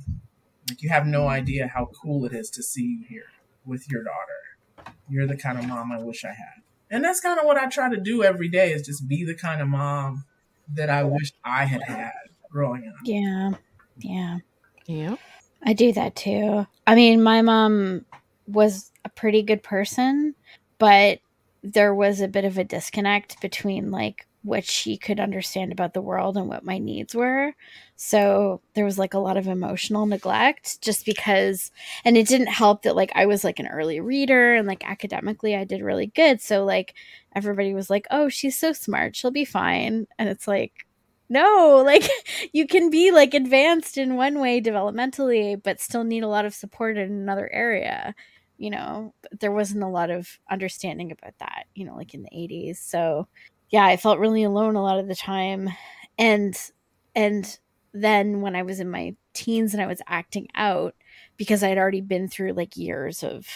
Like you have no idea how cool it is to see you here with your daughter. You're the kind of mom I wish I had. And that's kind of what I try to do every day is just be the kind of mom that I wish I had had growing up. Yeah. Yeah. Yeah. I do that too. I mean, my mom was a pretty good person, but there was a bit of a disconnect between like what she could understand about the world and what my needs were. So there was like a lot of emotional neglect just because and it didn't help that like I was like an early reader and like academically I did really good. So like everybody was like, "Oh, she's so smart. She'll be fine." And it's like no, like you can be like advanced in one way developmentally, but still need a lot of support in another area. You know, there wasn't a lot of understanding about that, you know, like in the 80s. So, yeah, I felt really alone a lot of the time. And, and then when I was in my teens and I was acting out because I had already been through like years of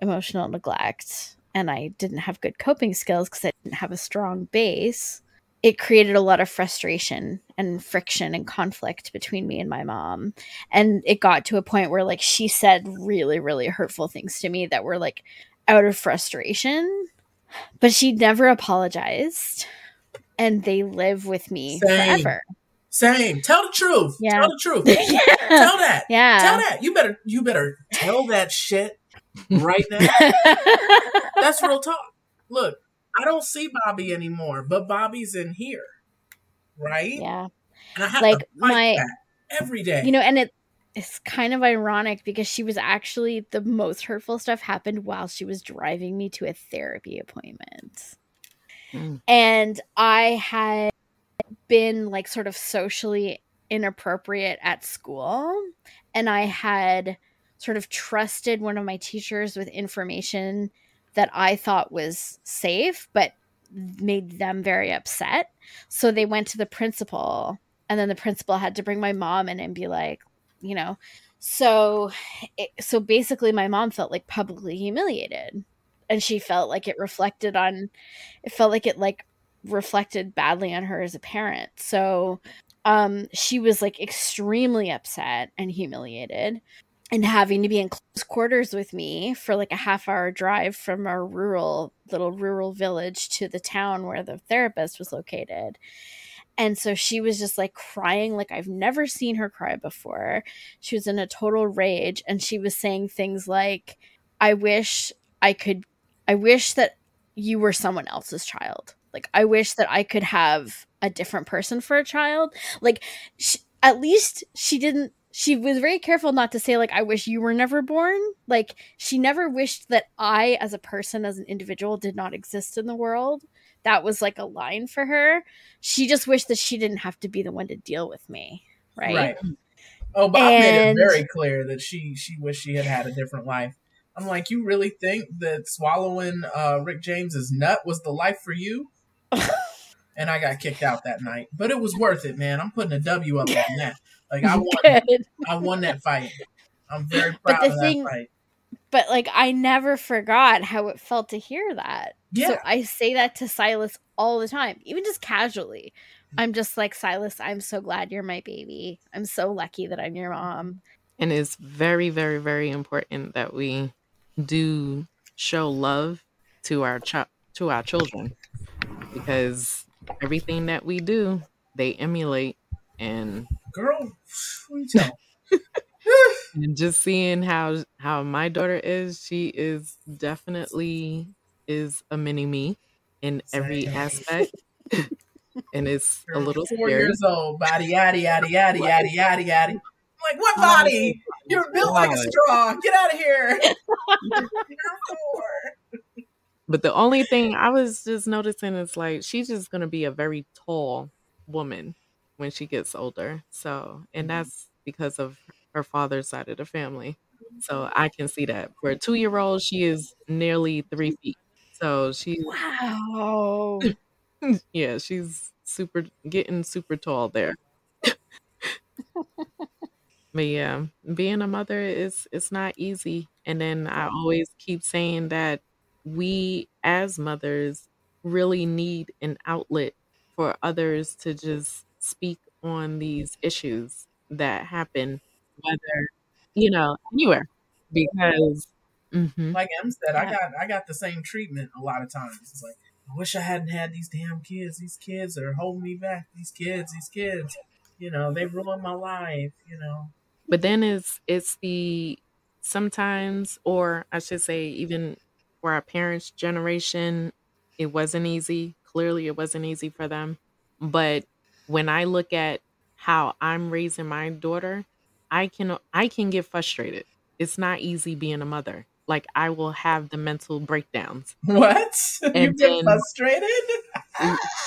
emotional neglect and I didn't have good coping skills because I didn't have a strong base it created a lot of frustration and friction and conflict between me and my mom. And it got to a point where like she said really, really hurtful things to me that were like out of frustration, but she never apologized. And they live with me Same. forever. Same. Tell the truth. Yeah. Tell the truth. yeah. Tell that. Yeah. Tell that. You better you better tell that shit right now. That's real talk. Look, I don't see Bobby anymore, but Bobby's in here. Right? yeah. And I have Like, to fight my- that every day. You know, and it it's kind of ironic because she was actually the most hurtful stuff happened while she was driving me to a therapy appointment. Mm. And I had been like sort of socially inappropriate at school and I had sort of trusted one of my teachers with information that I thought was safe, but made them very upset. So they went to the principal, and then the principal had to bring my mom in and be like, you know, so it, so basically my mom felt like publicly humiliated and she felt like it reflected on it felt like it like reflected badly on her as a parent. So um she was like extremely upset and humiliated and having to be in close quarters with me for like a half hour drive from our rural little rural village to the town where the therapist was located. And so she was just like crying like I've never seen her cry before. She was in a total rage and she was saying things like I wish I could I wish that you were someone else's child. Like I wish that I could have a different person for a child. Like she, at least she didn't she was very careful not to say like i wish you were never born like she never wished that i as a person as an individual did not exist in the world that was like a line for her she just wished that she didn't have to be the one to deal with me right, Right. Oh, Bob made it very clear that she she wished she had had a different life. I'm like, you really think that swallowing uh, Rick James's nut was the life for you? and I got kicked out that night, but it was worth it, man. I'm putting a W up on that. Like I won, I won that fight. I'm very But proud the of that thing- fight. But like i never forgot how it felt to hear that. Yeah, so i say that to silas all the time even just casually. Mm. I'm just like silas i'm so glad you're my baby. I'm so lucky that i'm your mom. And it's very, very, very important that we do show love to our ch- to our children because everything that we do, they emulate and girl, what you tell? and just seeing how how my daughter is, she is definitely is a mini me in every Same. aspect. and it's a little four scary. years old, body yaddy yaddy yaddy yaddy yaddy yaddy. I'm like, what oh, body? You're built like a straw. Get out of here. But the only thing I was just noticing is like she's just gonna be a very tall woman when she gets older. So, and mm-hmm. that's because of her father's side of the family. So mm. I can see that for a two year old, she is nearly three feet. So she, wow yeah, she's super getting super tall there. but yeah, being a mother is it's not easy. And then I always keep saying that we as mothers really need an outlet for others to just speak on these issues that happen, whether you know anywhere, because Mhm. Like Em said, I got I got the same treatment a lot of times. It's like I wish I hadn't had these damn kids. These kids are holding me back. These kids, these kids. You know, they ruined my life. You know. but then it's it's the sometimes or i should say even for our parents generation it wasn't easy clearly it wasn't easy for them but when i look at how i'm raising my daughter i can i can get frustrated. It's not easy being a mother. Like i will have the mental breakdowns. What? you get then- frustrated?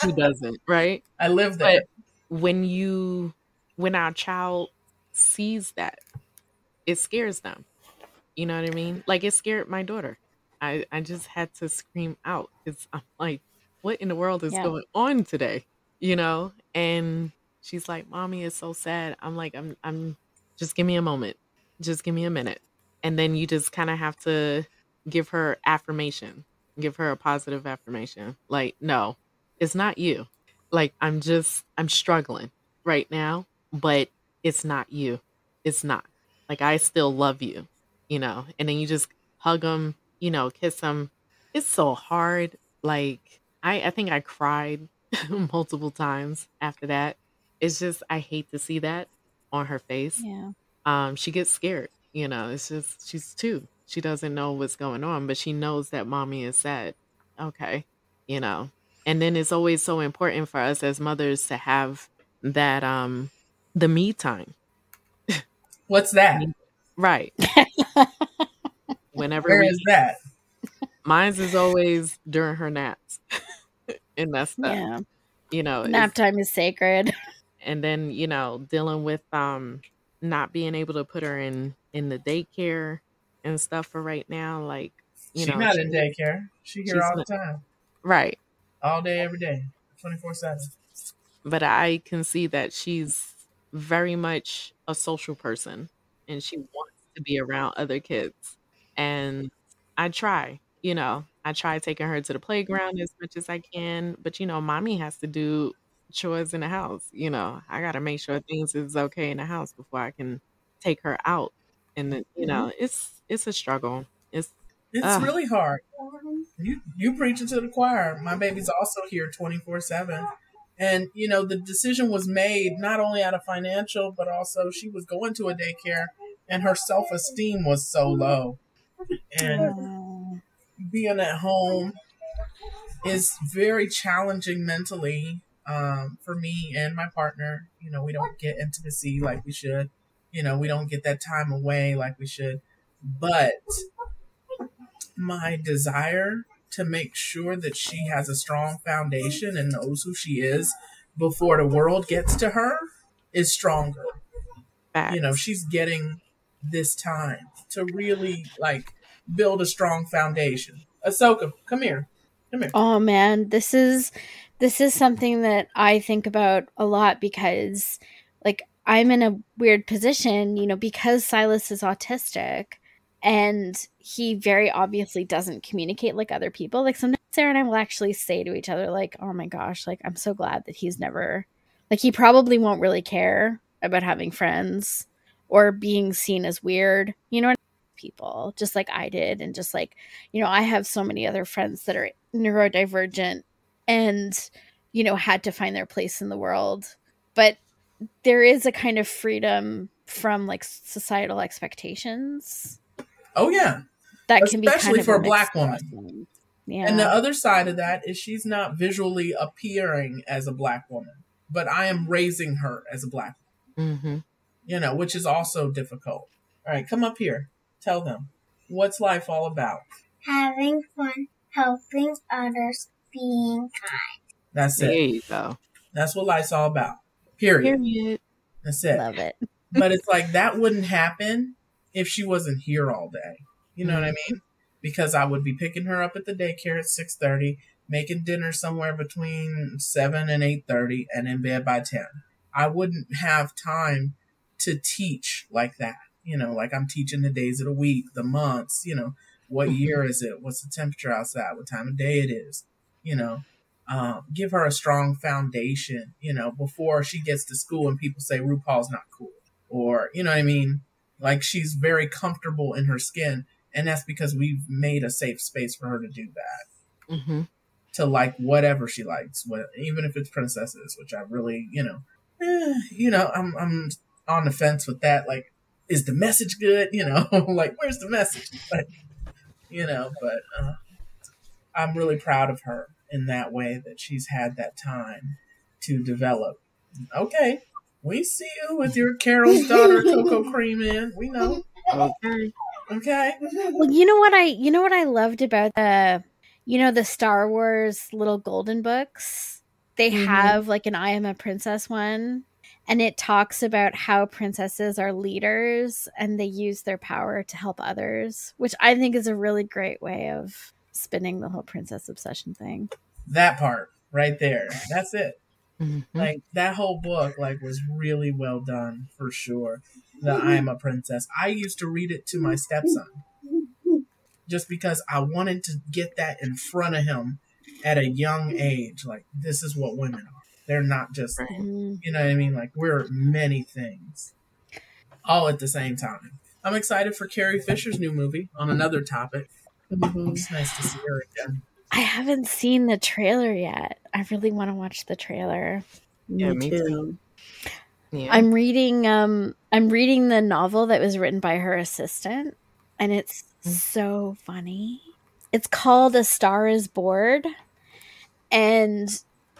who doesn't right? I live there. when you when our child sees that it scares them. You know what i mean? Like it scared my daughter. I i just had to scream out because i'm like what in the world is Yeah. going on today? You know? And she's like mommy is so sad. I'm like i'm i'm just give me a moment. Just give me a minute. And then you just kind of have to give her affirmation. Give her a positive affirmation. Like no it's not you. Like i'm just i'm struggling right now but it's not you. It's not. Like i still love you you know? And then you just hug them you know kiss them it's so hard. Like i i think i cried multiple times after that. It's just i hate to see that on her face yeah. um she gets scared you know it's just she's two she doesn't know what's going on but she knows that mommy is sad okay you know and then it's always so important for us as mothers to have that um the me time. What's that? right. Whenever Where we is that? mine's is always during her naps and that's that yeah. you know nap time is sacred and then you know dealing with um not being able to put her in in the daycare and stuff for right now like you know, She's know not she- in daycare. She here all not- the time. right all day, every day, twenty four seven. But I can see that she's very much a social person and she wants to be around other kids. And I try, you know, I try taking her to the playground as much as I can, but you know, mommy has to do chores in the house. You know, I got to make sure things is okay in the house before I can take her out. And you mm-hmm. know, it's it's a struggle. It's It's Ugh. really hard. You you preaching to the choir. My baby's also here twenty four seven. And you know, the decision was made not only out of financial, but also she was going to a daycare and her self esteem was so low. And being at home is very challenging mentally um, for me and my partner. You know, we don't get intimacy like we should. You know, we don't get that time away like we should. But my desire to make sure that she has a strong foundation and knows who she is before the world gets to her is stronger. facts. You know, she's getting this time to really like build a strong foundation. Ahsoka, come here. Come here. Oh man, this is this is something that I think about a lot because like I'm in a weird position, you know, because Silas is autistic and he very obviously doesn't communicate like other people. Like sometimes Sarah and I will actually say to each other like, "Oh my gosh, like I'm so glad that he's never like he probably won't really care about having friends or being seen as weird." You know people just like I did and just like you know, I have so many other friends that are neurodivergent and, you know, had to find their place in the world. But there is a kind of freedom from like societal expectations Oh yeah. that can be Especially kind of for a mixed black woman. blessing. Yeah. And the other side of that is she's not visually appearing as a black woman, but I am raising her as a black woman, hmm you know, which is also difficult. All right, come up here. Tell them. What's life all about? Having fun, helping others, being kind. That's There it. you go. That's what life's all about. Period. Period. That's it. love it. but it's like that wouldn't happen if she wasn't here all day. You know what I mm-hmm. mean? Because I would be picking her up at the daycare at six thirty, making dinner somewhere between seven and eight thirty, and in bed by ten. I wouldn't have time to teach like that. You know, like I'm teaching the days of the week, the months. You know, what mm-hmm. year is it? What's the temperature outside? What time of day it is? You know, um, give her a strong foundation. You know, before she gets to school and people say RuPaul's not cool or you know what I mean? Like she's very comfortable in her skin, and that's because we've made a safe space for her to do that, hmm to like whatever she likes, what even if it's princesses, which I really, you know, eh, you know, I'm I'm on the fence with that. Like, is the message good? You know, like where's the message? Like, you know, but uh, I'm really proud of her in that way that she's had that time to develop. Okay, we see you with your Carol's daughter Coco Cream in. We know. Okay. Okay. Well, you know what I you know what I loved about the you know the Star Wars little golden books? They Mhm. have like an I am a princess one and it talks about how princesses are leaders and they use their power to help others, which I think is a really great way of spinning the whole princess obsession thing. That part right there. That's it. Mhm. Like that whole book like was really well done for sure. The I am a princess. I used to read it to my stepson. Just because I wanted to get that in front of him at a young age. Like this is what women are. They're not just Right. Mm. you know what I mean? Like we're many things. All at the same time. I'm excited for Carrie Fisher's new movie on another topic. It's nice to see her again. I haven't seen the trailer yet. I really want to watch the trailer. Yeah, me too. Yeah. I'm reading um I'm reading the novel that was written by her assistant and it's Mm. so funny. It's called A Star is Bored and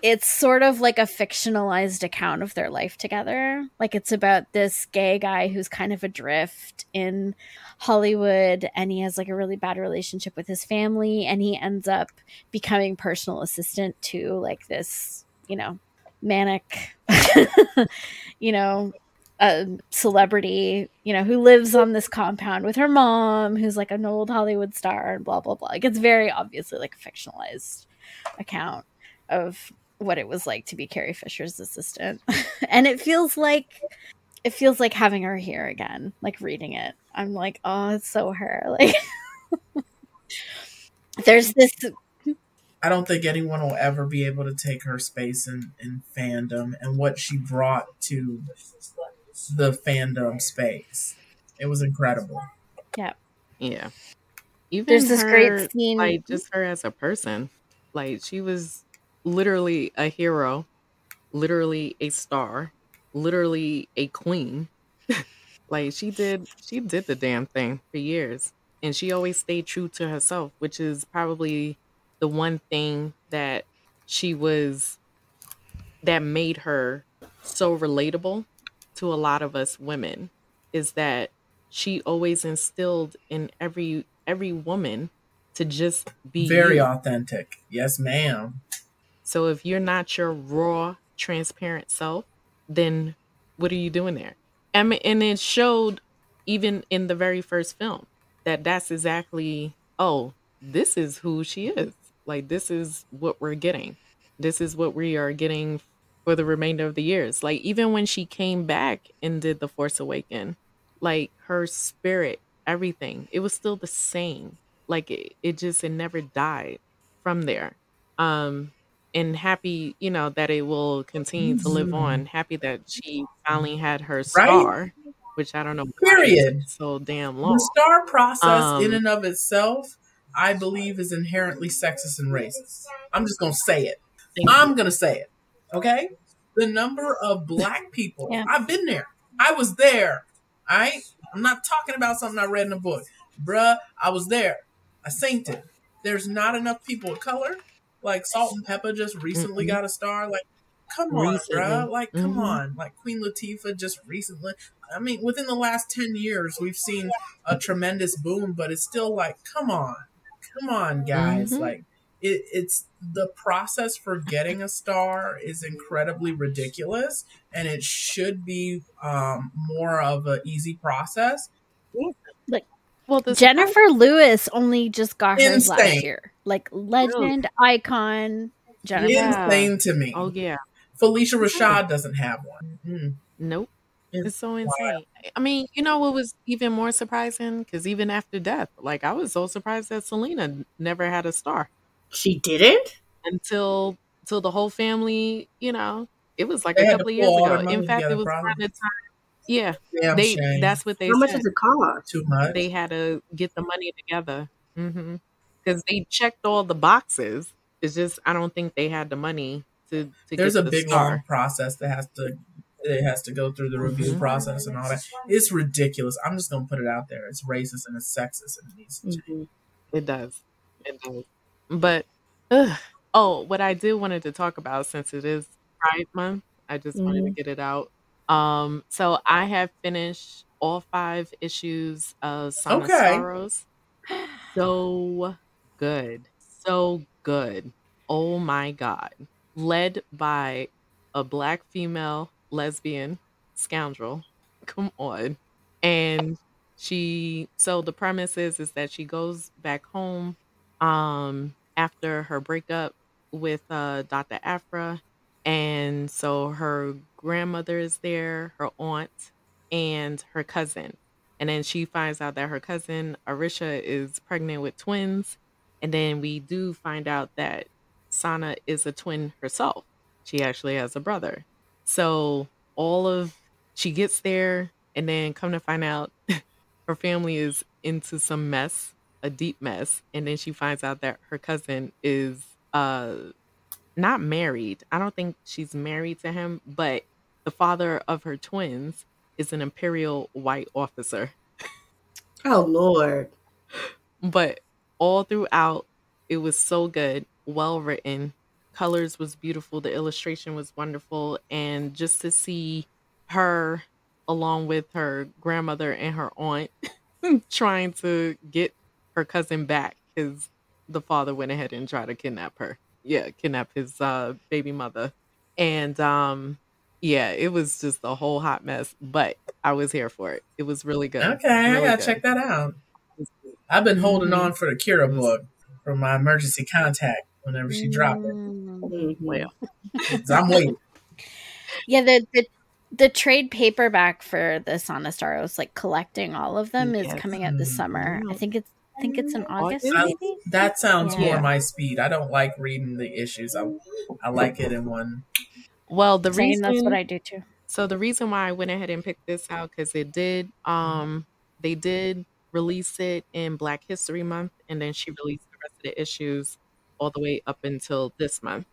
it's sort of like a fictionalized account of their life together. Like it's about this gay guy who's kind of adrift in Hollywood and he has like a really bad relationship with his family and he ends up becoming personal assistant to like this, you know, manic you know, a celebrity, you know, who lives on this compound with her mom, who's like an old Hollywood star, and blah blah blah. Like it's very obviously like a fictionalized account. of what it was like to be Carrie Fisher's assistant. and it feels like it feels like having her here again, like reading it. I'm like, oh, it's so her. Like there's this I don't think anyone will ever be able to take her space in, in fandom and what she brought to the fandom space. It was incredible. Yeah. Yeah. Even There's this her, great scene- like just her as a person. Like she was literally a hero, literally a star, literally a queen. like she did she did the damn thing for years. And she always stayed true to herself, which is probably the one thing that she was that made her so relatable to a lot of us women is that she always instilled in every every woman to just be Very you. authentic. Yes, ma'am. So if you're not your raw, transparent self, then what are you doing there? And, and it showed even in the very first film that that's exactly, oh, this is who she is. Like, this is what we're getting. This is what we are getting for the remainder of the years. Like, even when she came back and did The Force Awaken, like her spirit, everything, it was still the same. Like, it, it just, it never died from there. Um, and happy, you know, that it will continue to live on. Happy that she finally had her star, which I don't know Period. so damn long. The star process in Um, and of itself, I believe, is inherently sexist and racist. I'm just gonna say it. I'm gonna say it. Okay? The number of black people, Yeah. I've been there. I was there. All right? I'm not talking about something I read in a book. Bruh, I was there. I synced it. There's not enough people of color. Like Salt-N-Pepa just recently Mhm. got a star. Like, come on, Recently. bruh. Like, come Mhm. on. Like Queen Latifah just recently. I mean, within the last 10 years, we've seen a tremendous boom, but it's still like, come on. Come on, guys. Mhm. Like, it, it's the process for getting a star is incredibly ridiculous, and it should be um, more of an easy process. Well, the Jennifer Lewis only just got hers last Insane. year. Like legend, icon, Jennifer. Yeah. Insane to me. Oh yeah. Phylicia Rashad doesn't have one. Mm. Nope. It's It's so insane. I mean, you know what was even more surprising? Because even after death, like I was so surprised that Selena never had a star She didn't? until until the whole family. You know, it was like They a couple of years ago. In fact, together, it was probably. around the time. Yeah, Damn they. shame. That's what they How much said. does it cost? Too much. They had to get the money together because they checked all the boxes. It's just I don't think they had the money to to There's get a the big star. long process that has to it has to go through the review Mhm. process and all that. It's ridiculous. I'm just gonna put it out there. It's racist and it's sexist and it needs to change. Mhm. It does. It does. But ugh. oh, what I did wanted to talk about since it is Pride Month, I just wanted to get it out. Um, so I have finished all five issues of Son Okay. of Sorrows. So good. So good. Oh my God. Led by a black female lesbian scoundrel. Come on. And she so the premise is is that she goes back home um after her breakup with uh Dr. Aphra and so her grandmother is there, her aunt and her cousin. And then she finds out that her cousin Arisha is pregnant with twins and then we do find out that Sana is a twin herself. She actually has a brother. So all of she gets there and then come to find out her family is into some mess, a deep mess, and then she finds out that her cousin is uh not married. I don't think she's married to him, but the father of her twins is an imperial white officer. Oh Lord. But all throughout, it was so good, well written. Colors was beautiful, the illustration was wonderful, and just to see her along with her grandmother and her aunt trying to get her cousin back because the father went ahead and tried to kidnap her. Yeah, kidnap his uh, baby mother. And um, yeah, it was just a whole hot mess, but I was here for it. It was really good. Okay, I gotta good. check that out. I've been holding Mhm. on for the Kira book for my emergency contact whenever she dropped it. Mm. Mhm. Well, 'Cause I'm waiting. Yeah, the, the the trade paperback for the Sana Starros, like collecting all of them, is coming out this summer. I think it's I think it's in August, August? maybe. That sounds more my speed. I don't like reading the issues. I I like it in one. well, the Same, reason that's what I do too. So the reason why I went ahead and picked this out because it did um they did release it in Black History Month and then she released the rest of the issues all the way up until this month.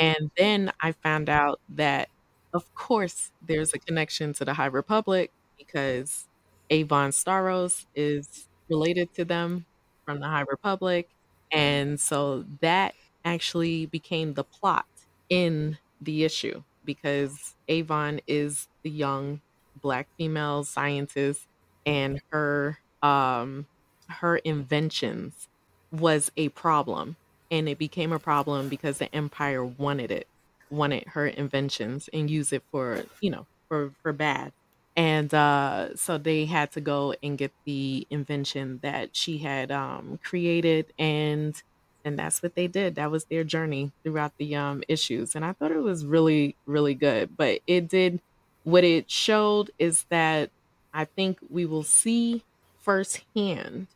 And then I found out that of course there's a connection to the High Republic because Avon Starros is related to them from the High Republic. And so that actually became the plot in the issue because Avon is the young black female scientist and her um her inventions was a problem and it became a problem because the empire wanted it wanted her inventions and use it for you know for for bad and uh so they had to go and get the invention that she had um created and and that's what they did. That was their journey throughout the um issues. And i thought it was really really good. But it did what it showed is that i think we will see firsthand.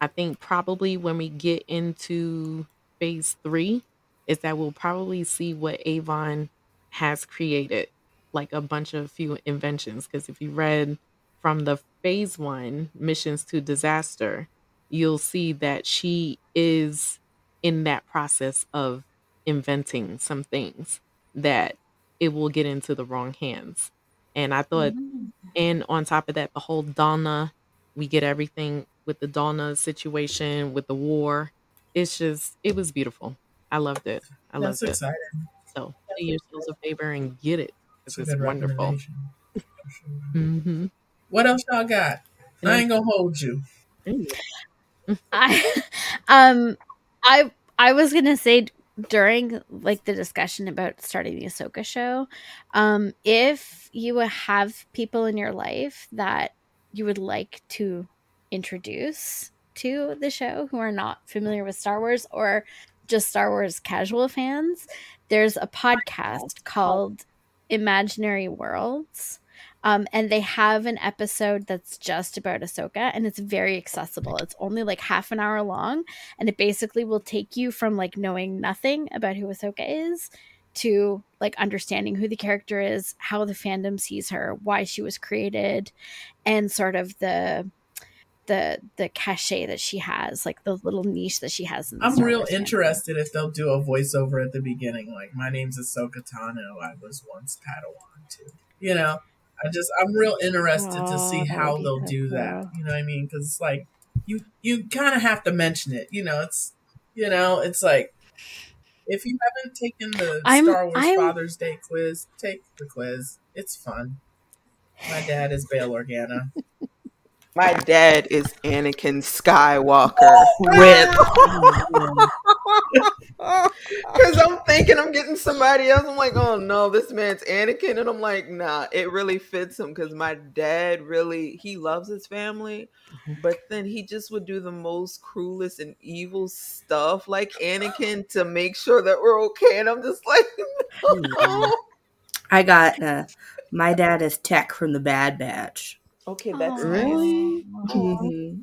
I think probably when we get into phase three is that we'll probably see what avon has created like a bunch of few inventions because if you read from the phase one missions to disaster you'll see that she is in that process of inventing some things that it will get into the wrong hands. And I thought, mm. and on top of that, the whole Donna, we get everything with the Donna situation, with the war. It's just, it was beautiful. I loved it. I That's loved it. exciting. So do yourselves a favor and get it. It's This is wonderful. recommendation. For sure. Mm-hmm. What else y'all got? I ain't gonna hold you. I um I I was gonna say during like the discussion about starting the Ahsoka show, um, if you have people in your life that you would like to introduce to the show who are not familiar with Star Wars or just Star Wars casual fans, there's a podcast called Imaginary Worlds. Um, and they have an episode that's just about Ahsoka, and it's very accessible. It's only like half an hour long, and it basically will take you from like knowing nothing about who Ahsoka is to like understanding who the character is, how the fandom sees her, why she was created, and sort of the the the cachet that she has, like the little niche that she has. In the I'm Star real Wars interested if they'll do a voiceover at the beginning, like "My name's Ahsoka Tano. I was once Padawan too." You know, I just I'm real interested to Oh, see how they'll do that. You know what I mean? Because it's like you you kind of have to mention it. You know, it's you know it's like if you haven't taken the I'm- Star Wars I'm- Father's Day quiz, take the quiz. It's fun. My dad is Bail Organa. My dad is Anakin Skywalker. Rip. Because I'm thinking I'm getting somebody else. I'm like, oh no, this man's Anakin. And I'm like, nah, it really fits him because my dad really, he loves his family, but then he just would do the most cruelest and evil stuff like Anakin to make sure that we're okay. And I'm just like, no. I got uh, my dad is Tech from the Bad Batch. Okay, that's Aw. Really? Mhm.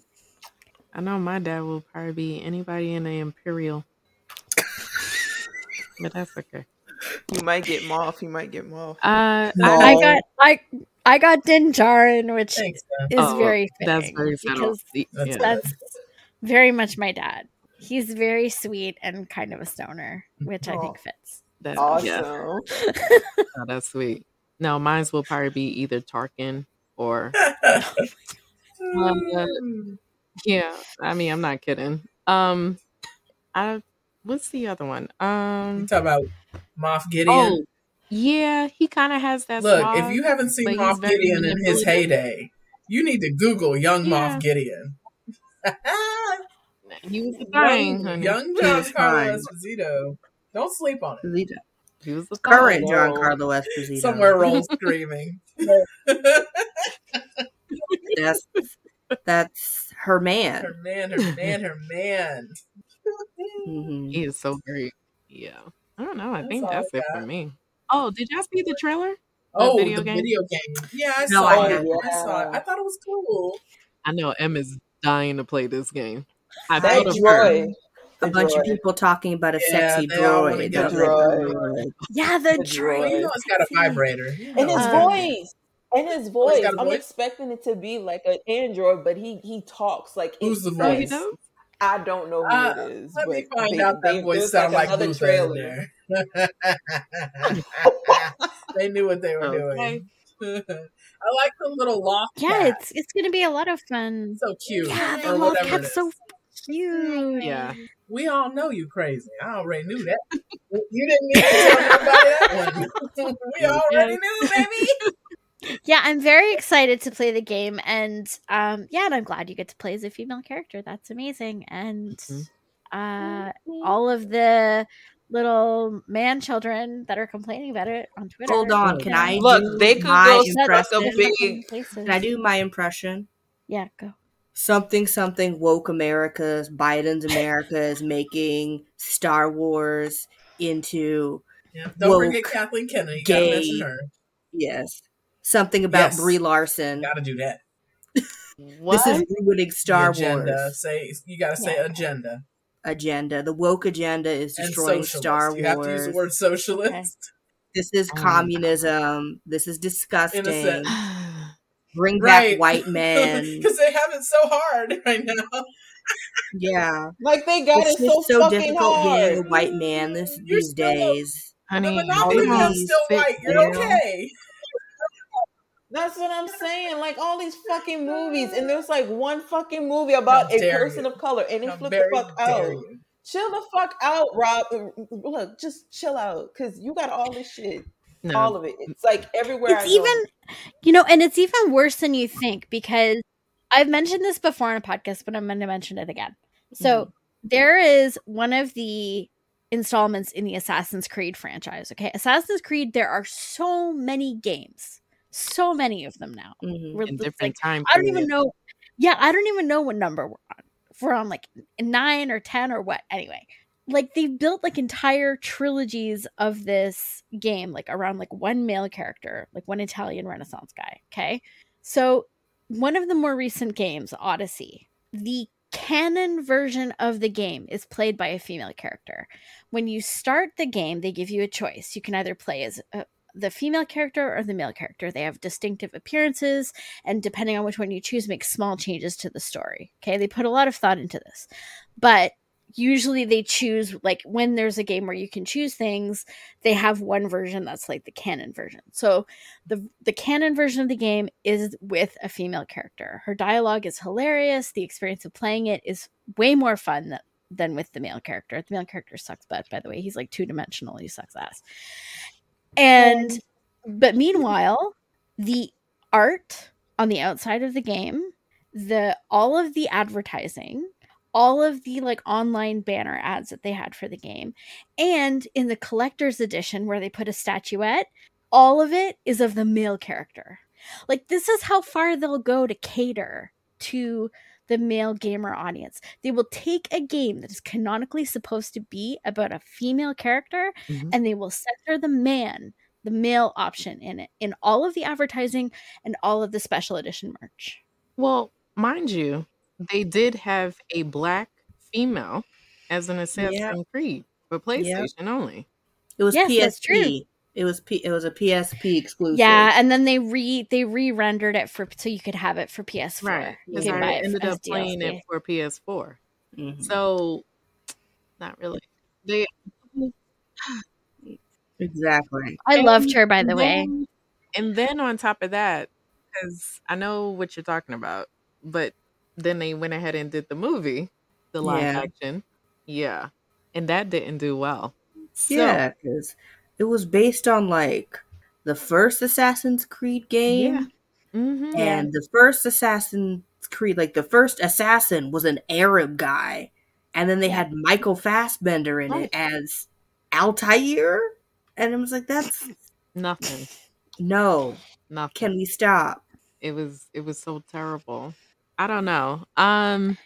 I know my dad will probably be anybody in the Imperial. but that's okay. You might get Moff. You might get Moff. Uh, No. I, I got I I got Din Djarin, which Thanks, is oh, very fitting that's very subtle. because That's Yeah. that's very much my dad. He's very sweet and kind of a stoner, which I think fits. That's Awesome. yeah, oh, that's sweet. No, mine's will probably be either Tarkin or Uh, yeah. I mean, I'm not kidding. Um, I what's the other one? You Um, talk about Moff Gideon. oh, yeah, he kind of has that. Look, suave, if you haven't seen but Moff Gideon in his manipulative. heyday, you need to Google young Yeah. Moff Gideon. he was the thing, young, honey. young He Giancarlo. Esposito. Don't sleep on it. Esposito. He was the Current john Giancarlo Esposito. Somewhere rolls screaming. That's that's her man. her man, her man, her man. Mhm. He is so great. Yeah. I don't know. I That's think that's I it got. for me. Oh, did y'all see the trailer? Oh, video the game? video game. Yeah, I No, saw I it. haven't. I saw it. I thought it was cool. I know Emma's dying to play this game. I That told her. Droid. A The bunch of people talking about a Yeah, sexy they all droid. The the droid. droid. Yeah, the The Well, droid. you know it's got a vibrator. You And know his Um, voice. And his Oh, voice. got a I'm voice? expecting it to be like an android, but he he talks like Who's the it's Oh, he voice? does? I don't know who Uh, it is. Let me find they, out they, that voice sound like like another Luther trailer. they knew what they were Okay. doing. I like the little loft Yeah, cat. it's it's gonna be a lot of fun. so cute. Yeah, the or love cat's so cute. Yeah. We all know you crazy. I already knew that. You didn't need to tell nobody that one. we already knew, baby. Yeah, I'm very excited to play the game, and um, yeah, and I'm glad you get to play as a female character. That's amazing, and Mhm. uh, all of the little man children that are complaining about it on Twitter. Hold on, can yeah. I Look, they could my go Set like big- places. Can I do my impression? Yeah, go. Something something woke America's Biden's America is making Star Wars into Yeah, don't forget Woke, Kathleen Kennedy. You gotta gay. mention her. yes something about Yes. Brie Larson. Gotta do that. What? This is ruining Star the agenda. Wars Say you gotta say Yeah. agenda agenda. The woke agenda is and destroying socialist. Star you have to use the word socialist. This is Oh communism. This is disgusting. Innocent. Bring Right. back white men. because they have it so hard right now. yeah. Like they got It's it so, so fucking difficult being a white man this You're these still a- days. Honey, the Monopoly all man's these still white. You're down. okay. That's what I'm saying. Like all these fucking movies, and there's like one fucking movie about a person you. of color, and they How flip the fuck out. you. Chill the fuck out, Rob. Look, just chill out, cause you got all this shit, no. all of it. It's like everywhere. It's I go. even, you know, and it's even worse than you think because I've mentioned this before on a podcast, but I'm going to mention it again. So there is one of the installments in the Assassin's Creed franchise. Okay, Assassin's Creed. There are so many games, so many of them now. Mhm. We're in different like, time I don't even know. Yeah, I don't even know what number we're on. If we're on like nine or ten or what. Anyway, like they've built like entire trilogies of this game, like around like one male character, like one Italian Renaissance guy. Okay, so one of the more recent games, Odyssey, the canon version of the game is played by a female character. When you start the game, they give you a choice. You can either play as a, the female character or the male character. They have distinctive appearances, and depending on which one you choose, make small changes to the story. Okay, they put a lot of thought into this, but usually they choose like when there's a game where you can choose things they have one version that's like the canon version. So the the canon version of the game is with a female character. Her dialogue is hilarious. The experience of playing it is way more fun than, than with the male character. The male character sucks butt by the way. He's like two-dimensional. He sucks ass. And but meanwhile the art on the outside of the game the all of the advertising all of the like online banner ads that they had for the game. And in the collector's edition where they put a statuette all of it is of the male character. Like this is how far they'll go to cater to the male gamer audience. They will take a game that is canonically supposed to be about a female character Mhm. and they will center the man the male option in it in all of the advertising and all of the special edition merch. Well, mind you, they did have a black female as an Assassin's Creed for PlayStation only. It was Yes, that's true. PSP. It was P- it was a PSP exclusive. Yeah, and then they re they re-rendered it for so you could have it for PS4. Right. You Because could buy I ended as up playing DLC. it for PS4. Mhm. So, not really. They exactly. I loved her, by the way. And then on top of that, because I know what you're talking about, but then they went ahead and did the movie, the live Yeah. action. Yeah. And that didn't do well. So, yeah, because it was based on like the first Assassin's Creed game, hmm and the first Assassin's Creed, like the first assassin was an Arab guy, and then they had Michael Fassbender in it as Altair, and I was like, that's nothing. no. Nothing. Can we stop? it was it was so terrible. I don't know. Um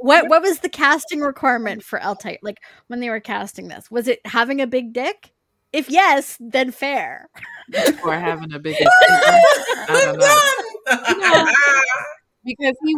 what what was the casting requirement for L type? Like when they were casting this, was it having a big dick? If yes, then fair. or having a big I don't know. because he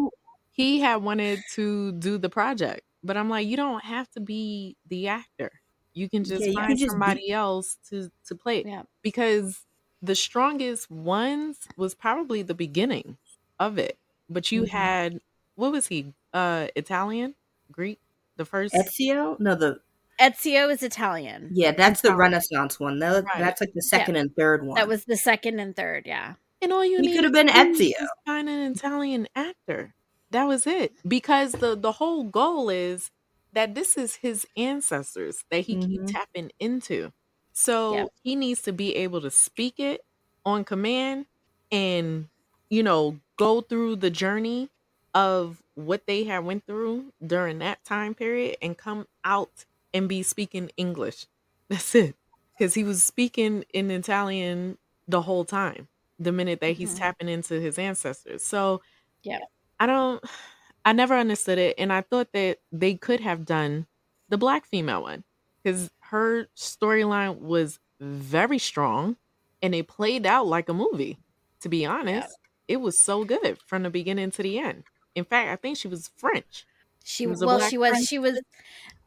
he had wanted to do the project, but I'm like, you don't have to be the actor. You can just Yeah, find just be- somebody else to to play it. Yeah. Because the strongest ones was probably the beginning of it. But you Mhm. had what was he? Uh Italian? Greek? The first Ezio? No, the Ezio is Italian. yeah, that's the Renaissance one. That, Right. That's like the second and third one. That was the second and third, yeah. And all you He need could have been Ezio. Find an Italian actor. That was it. Because the the whole goal is that this is his ancestors that he Mhm. keep tapping into. So Yep. he needs to be able to speak it on command and you know go through the journey of what they had went through during that time period and come out and be speaking English. That's it. Because he was speaking in Italian the whole time, the minute that he's Mhm. tapping into his ancestors. So Yeah. I don't I never understood it. And I thought that they could have done the black female one. Because her storyline was very strong and it played out like a movie, to be honest. It was so good from the beginning to the end. In fact, I think she was French. She was well, she was French she was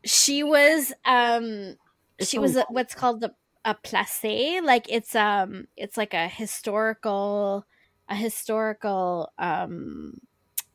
she was um It's she so was a, what's called the a placé like it's um it's like a historical a historical um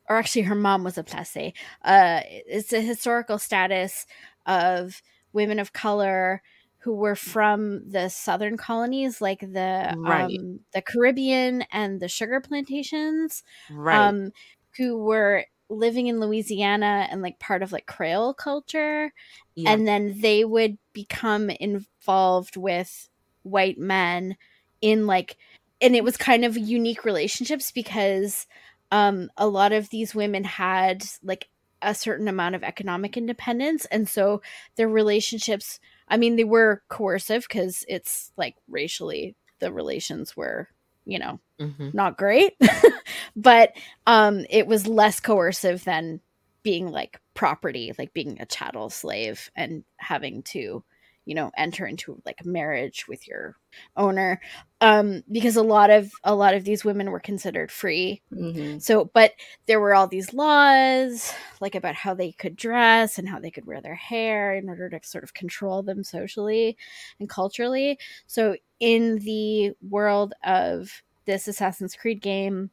or actually her mom was a placé uh it's a historical status of women of color who were from the southern colonies like the Right. um the caribbean and the sugar plantations Right. um who were living in louisiana and like part of like creole culture yeah. and then they would become involved with white men in like and it was kind of unique relationships because um a lot of these women had like a certain amount of economic independence and so their relationships i mean they were coercive because it's like racially the relations were you know Mhm. not great but um it was less coercive than being like property like being a chattel slave and having to you know enter into like marriage with your owner um because a lot of a lot of these women were considered free Mhm. so but there were all these laws like about how they could dress and how they could wear their hair in order to sort of control them socially and culturally so in the world of this assassin's creed game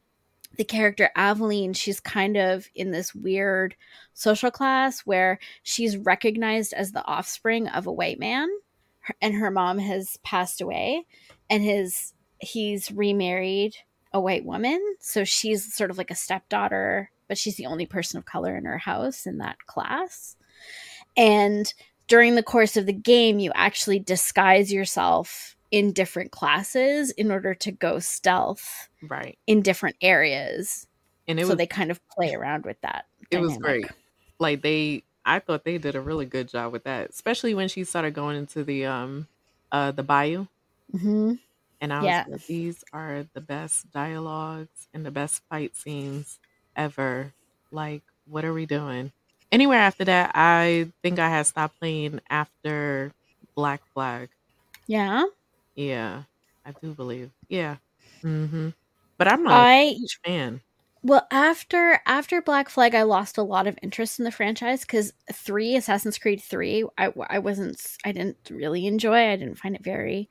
the character Aveline, she's kind of in this weird social class where she's recognized as the offspring of a white man, and her mom has passed away, and his he's remarried a white woman, so she's sort of like a stepdaughter, but she's the only person of color in her house in that class. And during the course of the game, you actually disguise yourself in different classes in order to go stealth Right. in different areas. And it so was they kind of play around with that. it was great. Like they I thought they did a really good job with that, especially when she started going into the um uh the bayou mm-hmm. and I was Yeah. like these are the best dialogues and the best fight scenes ever. Like what are we doing? Anywhere after that, I think I had stopped playing after Black Flag. Yeah. Yeah, I do believe. Yeah. Mhm. But I'm not I a huge fan. well after after Black Flag, I lost a lot of interest in the franchise because three Assassin's Creed three, I I wasn't I didn't really enjoy. I didn't find it very.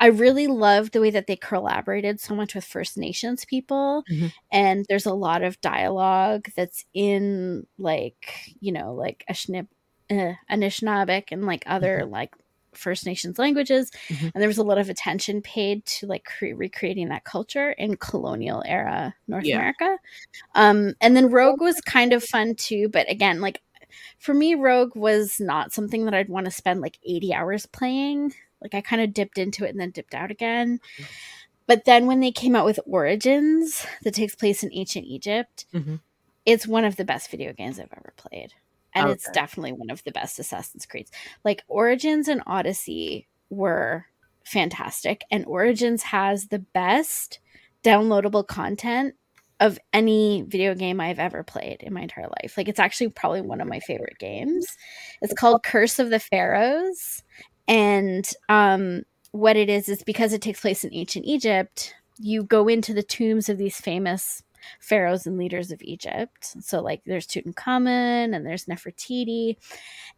I really loved the way that they collaborated so much with First Nations people, Mhm. and there's a lot of dialogue that's in like you know like Ashnib, uh, Anishinaabeg and like other like First Nations languages, Mhm. and there was a lot of attention paid to like cre- recreating that culture in colonial era North Yeah. America. Um, and then Rogue was kind of fun too, but again, like for me, Rogue was not something that I'd want to spend like 80 hours playing. Like I kind of dipped into it and then dipped out again. But then when they came out with Origins that takes place in ancient Egypt, Mhm. it's one of the best video games I've ever played. And it's definitely one of the best Assassin's Creeds. Like Origins and Odyssey were fantastic, and Origins has the best downloadable content of any video game I've ever played in my entire life. Like it's actually probably one of my favorite games. It's called Curse of the Pharaohs. And um what it is is because it takes place in ancient Egypt, you go into the tombs of these famous pharaohs and leaders of Egypt. So like there's Tutankhamun and there's Nefertiti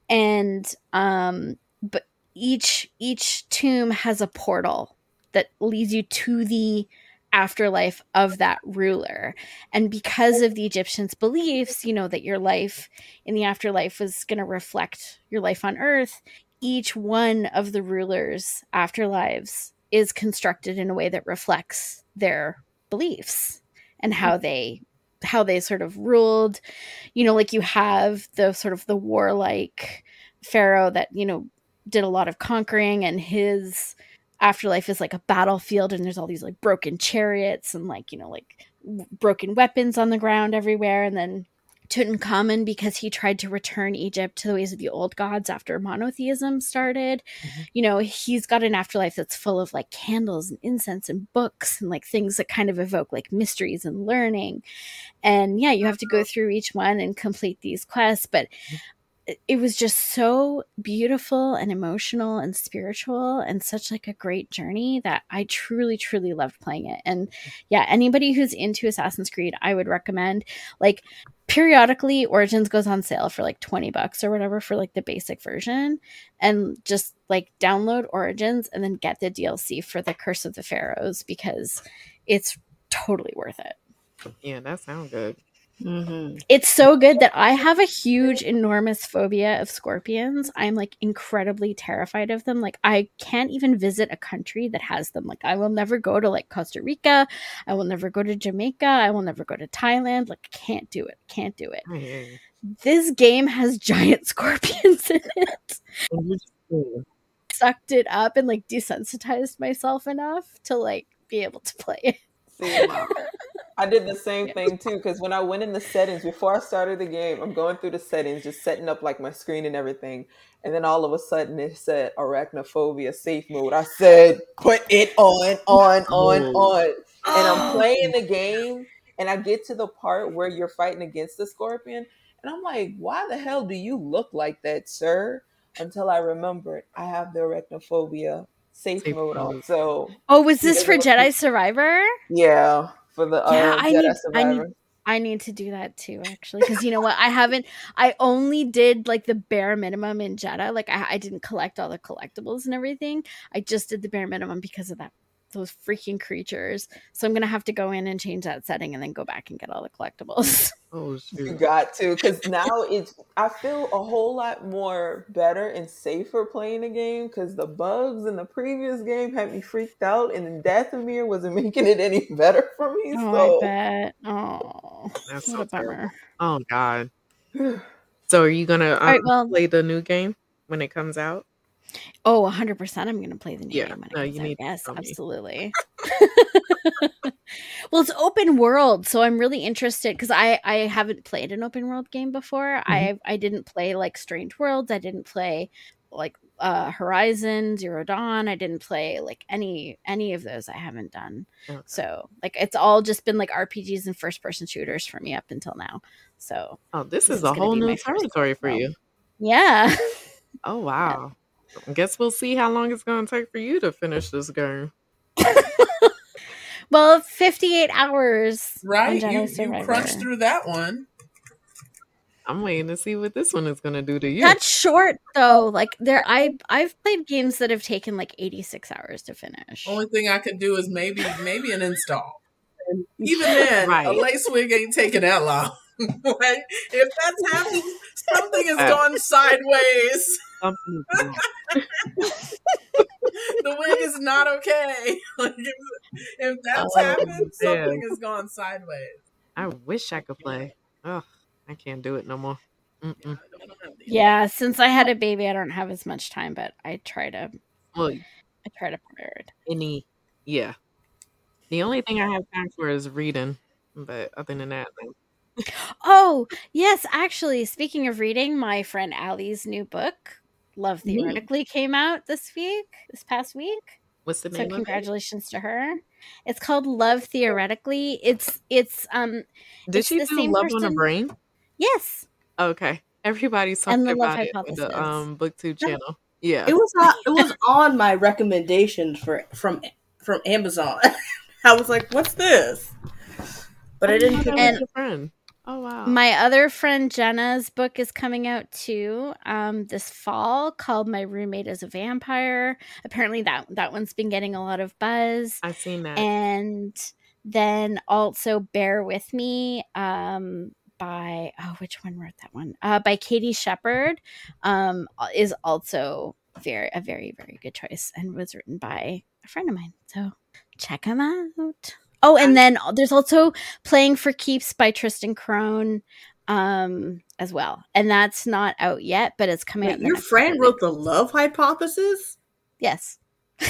and um but each each tomb has a portal that leads you to the afterlife of that ruler. And because of the Egyptians' beliefs, you know, that your life in the afterlife was going to reflect your life on earth, each one of the rulers' afterlives is constructed in a way that reflects their beliefs and mm-hmm. how they how they sort of ruled. You know like you have the sort of the warlike pharaoh that you know did a lot of conquering and his afterlife is like a battlefield and there's all these like broken chariots and like you know like w- broken weapons on the ground everywhere and then Tutankhamun because he tried to return Egypt to the ways of the old gods after monotheism started. Mhm. You know, he's got an afterlife that's full of like candles and incense and books and like things that kind of evoke like mysteries and learning. And yeah, you have to go through each one and complete these quests, but it- it was just so beautiful and emotional and spiritual and such like a great journey that I truly truly loved playing it. And yeah, anybody who's into Assassin's Creed, I would recommend like periodically Origins goes on sale for like 20 bucks or whatever for like the basic version and just like download Origins and then get the DLC for the Curse of the Pharaohs because it's totally worth it. Yeah, that sounds good. Mm-hmm. It's so good that I have a huge, enormous phobia of scorpions. I'm like incredibly terrified of them. Like, I can't even visit a country that has them. Like, I will never go to like Costa Rica. I will never go to Jamaica. I will never go to Thailand. Like, can't do it. Can't do it. You. This game has giant scorpions in it. And you just- yeah. Sucked it up and like desensitized myself enough to like be able to play it. See, I did the same thing too because when I went in the settings before I started the game, I'm going through the settings, just setting up like my screen and everything, and then all of a sudden it said arachnophobia safe mode. I said, put it on, on, on, Oh. on, and I'm oh. playing the game, and I get to the part where you're fighting against the scorpion, and I'm like, why the hell do you look like that, sir? Until I remembered I have the arachnophobia safe, Safe mode on. So Oh, was this for look- Jedi Survivor? yeah, for the uh, Yeah, I Jedi need- I need- I need to do that too, actually, because you know what? I haven't. I only did like the bare minimum in Jedi. Like I, I didn't collect all the collectibles and everything. I just did the bare minimum because of that those freaking creatures. So I'm gonna have to go in and change that setting and then go back and get all the collectibles. Oh You got to, because now it's. I feel a whole lot more better and safer playing the game because the bugs in the previous game had me freaked out, and then Dathomir wasn't making it any better for me. oh, so I bet. Oh, That's what so a bummer. terrible. Oh god. So are you gonna um, right, well- play the new game when it comes out? Oh, 100 percent. I'm gonna play the new Yeah, game when it no, comes you out. need Yes, absolutely. well, it's open world, so I'm really interested because I I haven't played an open world game before. Mm-hmm. I I didn't play like Strange Worlds. I didn't play like uh Horizon Zero Dawn. I didn't play like any any of those. I haven't done. Okay. So like it's all just been like RPGs and first person shooters for me up until now. So Oh, this, This is is a whole new territory for you. yeah. Oh wow. I guess we'll see how long it's gonna take for you to finish this game. well, 58 hours. on Right? You, you crunched through that one. I'm waiting to see what this one is gonna do to you. That's short though. Like there I I've played games that have taken like 86 hours to finish. Only thing I could do is maybe maybe an install. Even then, Right. a lace wig ain't taking that long. like, if that's happening, something has gone sideways. Something is wrong. The wig is not okay. Like, if, if that's Oh, happened, man. something has gone sideways. I wish I could play. Ugh, I can't do it no more. Mm-mm. I don't have the- Yeah, since I had a baby I don't have as much time, but I try to Well, I try to prioritize. any, yeah. The only thing I have time for is reading, but other than that, like, Oh, yes, actually, speaking of reading, my friend Ali's new book, Love Neat. Theoretically, came out this week, this past week. what's the So name of it? congratulations to her. It's called Love Theoretically. It's it's um Did It's she the do same Love on a Brain? yes. Okay. Everybody's talking the about it on the um booktube channel. Yeah. It was on, it was on my recommendations for from from Amazon. I was like, "What's this?" But I didn't. Pick it And- friend. Oh wow. My other friend Jenna's book is coming out too um, this fall called My Roommate is a Vampire. Apparently that that one's been getting a lot of buzz. I've seen that. And then also Bear With Me um, by oh which one wrote that one? Uh, by Katie Shepard um, is also very a very very good choice and was written by a friend of mine. So check them out. Oh, and then there's also Playing for Keeps by Tristan Crone um as well. And that's not out yet, but it's coming out. Wait, in the your friend couple wrote the love hypothesis. Yes.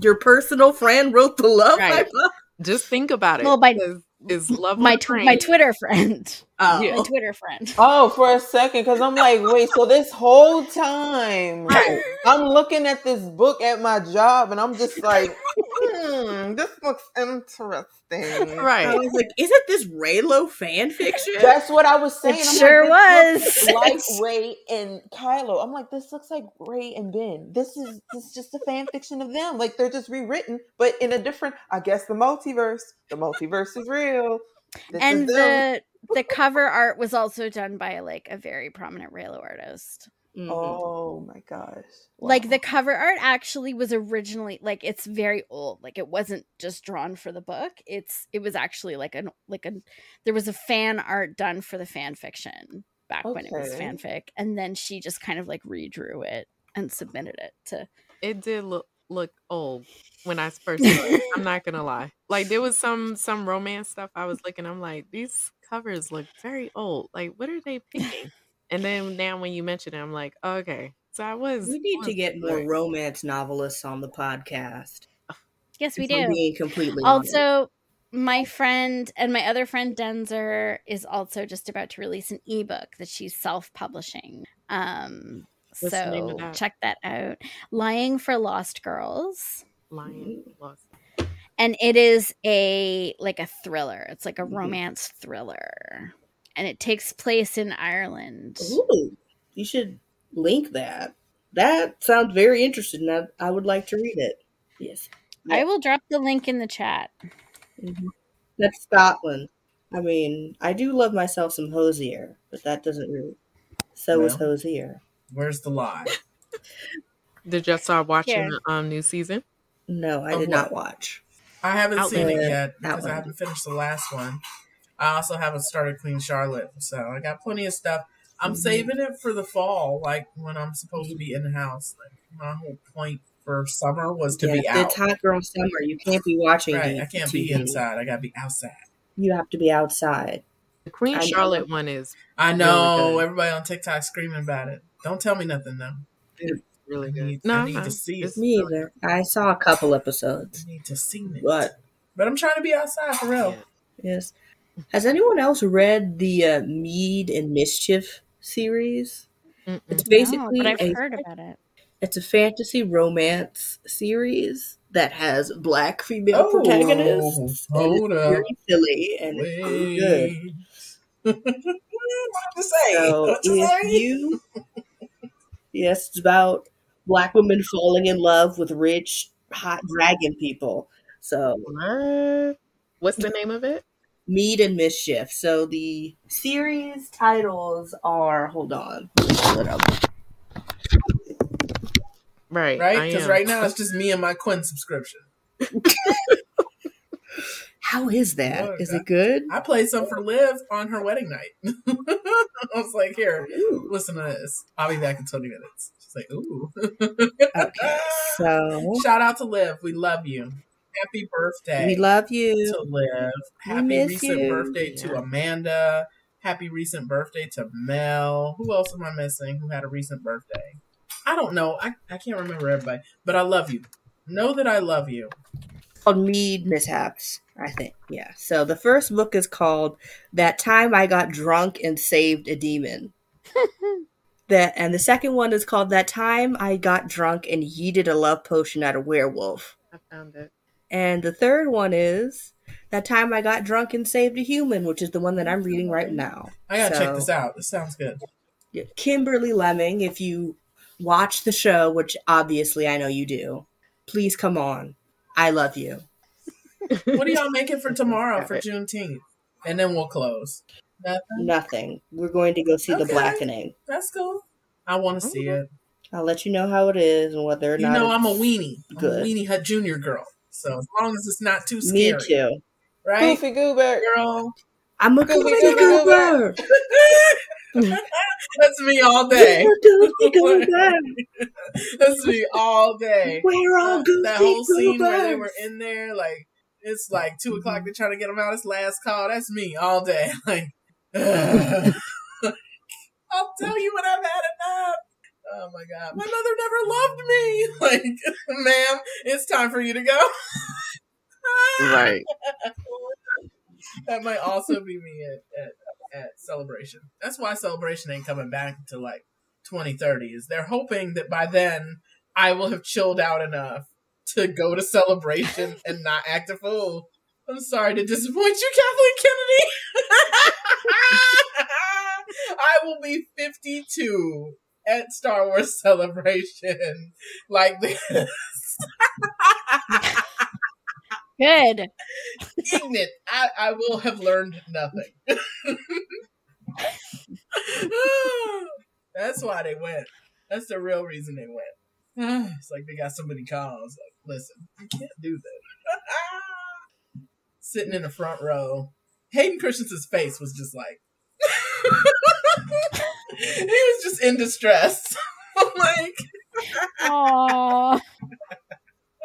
Your personal friend wrote the love Right. hypothesis. Just think about it. Well, my- 'cause is love my tw- my Twitter friend. Oh, Yeah. My Twitter friend. Oh, for a second, because I'm like, wait, so this whole time I'm looking at this book at my job and I'm just like, hmm, this looks interesting. Right. I was like, "Isn't this Reylo fan fiction?" That's what I was saying. It I'm sure like, was. like Rey and Kylo. I'm like, this looks like Rey and Ben. This is this is just a fan fiction of them. Like they're just rewritten, but in a different. I guess the multiverse. The multiverse is real. This and is the the cover art was also done by like a very prominent Reylo artist. Mhm. Oh my gosh! Like the cover art actually was originally like it's very old. Like it wasn't just drawn for the book. It's it was actually like an like a there was a fan art done for the fan fiction back when it was fanfic, and then she just kind of like redrew it and submitted it to. It did look look old when I first saw it. I'm not gonna lie. Like there was some some romance stuff I was looking. I'm like these covers look very old. Like what are they picking? And then now when you mention it, I'm like okay. So I was. We need to was get more right. romance novelists on the podcast. Yes, we if I'm do. Being completely honest. Also, my friend and my other friend Denzer is also just about to release an ebook that she's self-publishing. Um, What's the name of so that? check that out. Lying for Lost Girls. Lion lost. And it is a like a thriller. It's like a Mhm. romance thriller. And it takes place in Ireland. Ooh, you should link that. That sounds very interesting. I, I would like to read it. Yes. I will drop the link in the chat. Mhm. That's Scotland. I mean, I do love myself some Hozier, but that doesn't really. So is Well. Hozier. Where's the lie? Did you start watching the um new season? No, I Of did what? not watch. I haven't seen it yet because I haven't finished the last one. I also haven't started Queen Charlotte, so I got plenty of stuff. I'm Mhm. saving it for the fall, like when I'm supposed to be in the house. Like my whole point for summer was to yeah, be out. it's hot girl summer. You can't be watching. Right, I can't be inside. I gotta be outside. You have to be outside. The Queen I know. Charlotte one is I know good. everybody on TikTok screaming about it. Don't tell me nothing though. It's really I good. need, No, I I'm need to fine. see It's it. Me either. I saw a couple episodes, I need to see it. but But I'm trying to be outside for real. Yeah. yes. Has anyone else read the uh, Mead and Mischief series? Mm-mm. It's No, basically but I've a heard about it. It's a fantasy romance series that has black female Oh, protagonists. and hold it's up. very silly and it's really good. Wait. what to say? So what to if say? you, yes, it's about black women falling in love with rich, hot dragon people. So What? What's the name of it? Mead and Mischief. So the series titles are. Hold on, let me pull it up. Right. right? Because right now it's just me and my Quinn subscription. How is that? Lord, Is it good? I played some for Liv on her wedding night. I was like, here, Ooh. listen to this. I'll be back in 20 minutes. She's like, ooh. Okay, so Shout out to Liv. We love you. Happy birthday we love to you. Liv. We Happy miss recent you. birthday to Amanda. Happy recent birthday to Mel. Who else am I missing who had a recent birthday? I don't know. I, I can't remember everybody, but I love you. Know that I love you. called Mead Mishaps, I think. Yeah. So the first book is called That Time I Got Drunk and Saved a Demon. that and the second one is called That Time I Got Drunk and Yeeted a Love Potion at a Werewolf. I found it. And the third one is that time I got drunk and saved a human, which is the one that I'm reading right now. I gotta check this out. This sounds good. Kimberly Lemming, if you watch the show, which obviously I know you do, please come on. I love you. What are y'all making for tomorrow for Juneteenth? And then we'll close. Nothing? Nothing. We're going to go see the blackening. That's cool. I want to see mm-hmm. it. I'll let you know how it is and whether or You not. You know, I'm a weenie. I'm good. a weenie hut junior girl. So as long as it's not too scary. Me scary, too. right, Goofy Goober. girl? I'm a Goofy goofy Goober. goober. That's me all day. Goofy goober. That's me all day. We're all That- goofy that whole scene where they were in there, like it's like two o'clock. They're trying to get him out. It's last call. That's me all day. Like, I'll tell you when I've had enough. Oh my god, my mother never loved me. Like, ma'am, it's time for you to go. Right. that might also be me at, at, at celebration. That's why celebration ain't coming back until like 2030. Is they're hoping that by then I will have chilled out enough to go to celebration and not act a fool. I'm sorry to disappoint you, Kathleen Kennedy. I will be 52 at Star Wars Celebration like this. Good. ignorant. I, I will have learned nothing. That's why they went. That's the real reason they went. It's like they got so many calls. Like, listen, you can't do that. Sitting in the front row, Hayden Christensen's face was just like he was just in distress. like, Aww.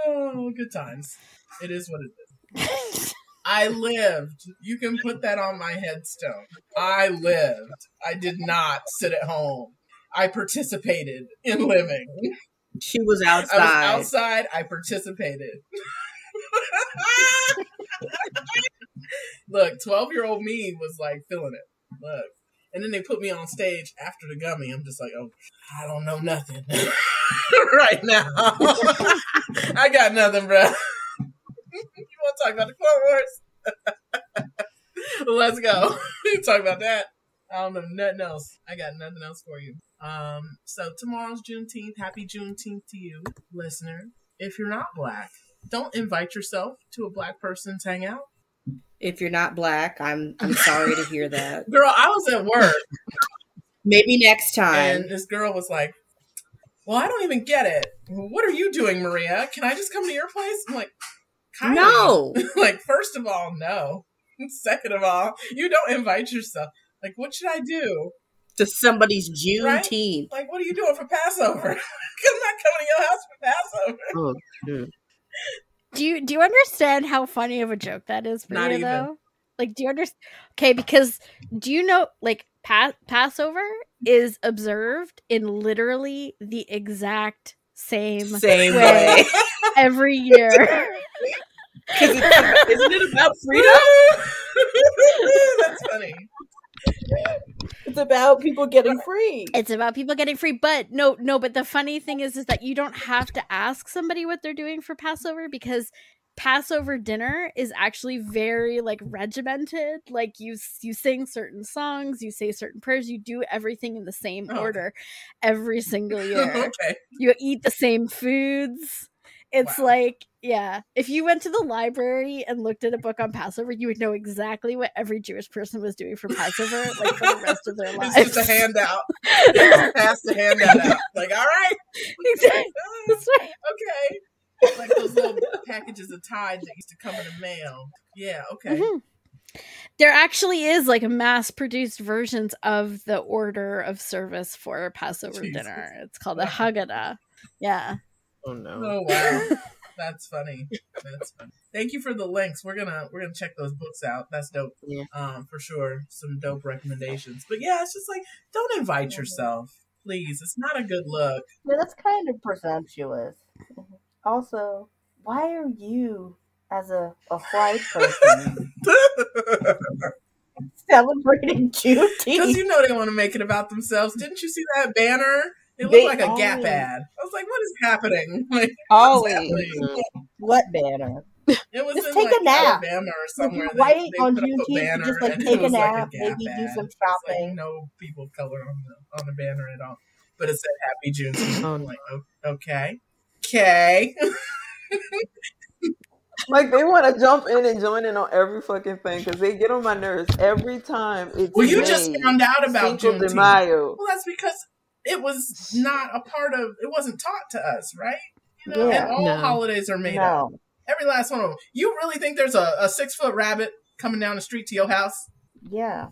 oh, good times. It is what it is. I lived. You can put that on my headstone. I lived. I did not sit at home. I participated in living. She was I was outside. outside. I participated. Look, 12 year old me was like feeling it. Look. And then they put me on stage after the gummy. I'm just like, oh, I don't know nothing right now. I got nothing, bro. you want to talk about the Clone Wars? Let's go. talk about that. I don't know nothing else. I got nothing else for you. Um, so tomorrow's Juneteenth. Happy Juneteenth to you, listener. If you're not black, don't invite yourself to a black person's hangout. If you're not black, I'm I'm sorry to hear that. Girl, I was at work Maybe next time. and this girl was like, Well, I don't even get it. What are you doing, Maria? Can I just come to your place? I'm like, Kylie. no. like, first of all, no. Second of all, you don't invite yourself. Like, what should I do? To somebody's Right? Juneteenth. Like, what are you doing for Passover? I'm not coming to your house for Passover. Oh. Do you do you understand how funny of a joke that is for Not you even. though? Like, do you understand? Okay, because do you know like pa- Passover is observed in literally the exact same Same way way. every year. isn't it about freedom? That's funny. It's about people getting free. it's about people getting free, but no, no. But the funny thing is, is that you don't have to ask somebody what they're doing for Passover because Passover dinner is actually very like regimented. Like you, you sing certain songs, you say certain prayers, you do everything in the same Oh. order every single year. okay. you eat the same foods. It's Wow. like, yeah, if you went to the library and looked at a book on Passover, you would know exactly what every Jewish person was doing for Passover, like for the rest of their lives. It's just a handout. Pass the handout out. Like, all right. Exactly. Right. Okay. Like those little packages of Tide that used to come in the mail. Yeah, okay. Mhm. There actually is like mass-produced versions of the order of service for Passover Jesus. dinner. It's called a Haggadah. Yeah. Oh, no. Oh wow. That's funny. That's funny. Thank you for the links. We're gonna we're gonna check those books out. That's dope. Yeah. Um, for sure. Some dope recommendations. But yeah, it's just like don't invite yourself. Please. It's not a good look. Yeah, that's kind of presumptuous. Also, why are you, as a, a white person, celebrating Because you know they want to make it about themselves. Didn't you see that banner? It looked They like a Gap ad. I was like, what is happening? Like, Always. happening? What banner? It was Just in take like a nap. Alabama or somewhere. you're white on put up Juneteenth, just, like, take a was like nap, Gap maybe do some It's like shopping. no people of color on the on the banner at all, but it said Happy Juneteenth. Oh, I'm like, okay, okay. Like they want to jump in and join in on every fucking thing because they get on my nerves every time. It's Well, you just found out about Cinco de Juneteenth. Well, that's because it was not a part of. It wasn't taught to us, right? You know, Yeah. and all No. holidays are made up. Every last one of them. You really think there's a, a six foot rabbit coming down the street to your house? Yeah.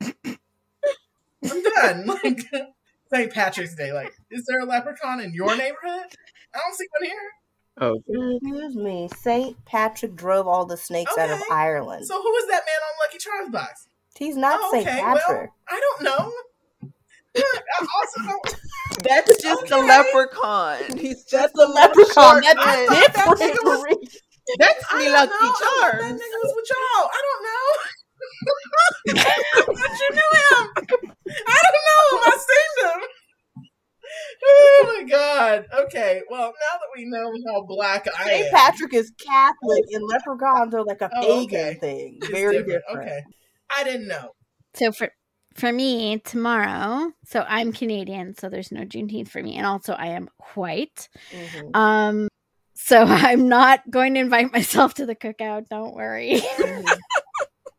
I'm done. like St. Patrick's Day. Like, is there a leprechaun in your neighborhood? I don't see one here. Oh, Excuse me. Saint Patrick drove all the snakes out of Ireland. So who is that man on Lucky Charms box? He's not Oh, Saint okay, Patrick. well, I don't know. I also don't. That's just the Okay. leprechaun. He's just the a leprechaun. That's man. thought that different. was- That's me don't lucky know. I That charms. nigga was with y'all. I don't know. but you knew him. I don't know. I seen him. Oh my god. Okay. Well, now that we know how black I Saint am, Patrick is Catholic, and leprechauns are like a Oh, pagan okay. thing. it's Very different. Okay. I didn't know. So for for me tomorrow, so I'm Canadian, so there's no Juneteenth for me, and also I am white. Mhm. Um, so I'm not going to invite myself to the cookout. Don't worry. Mhm.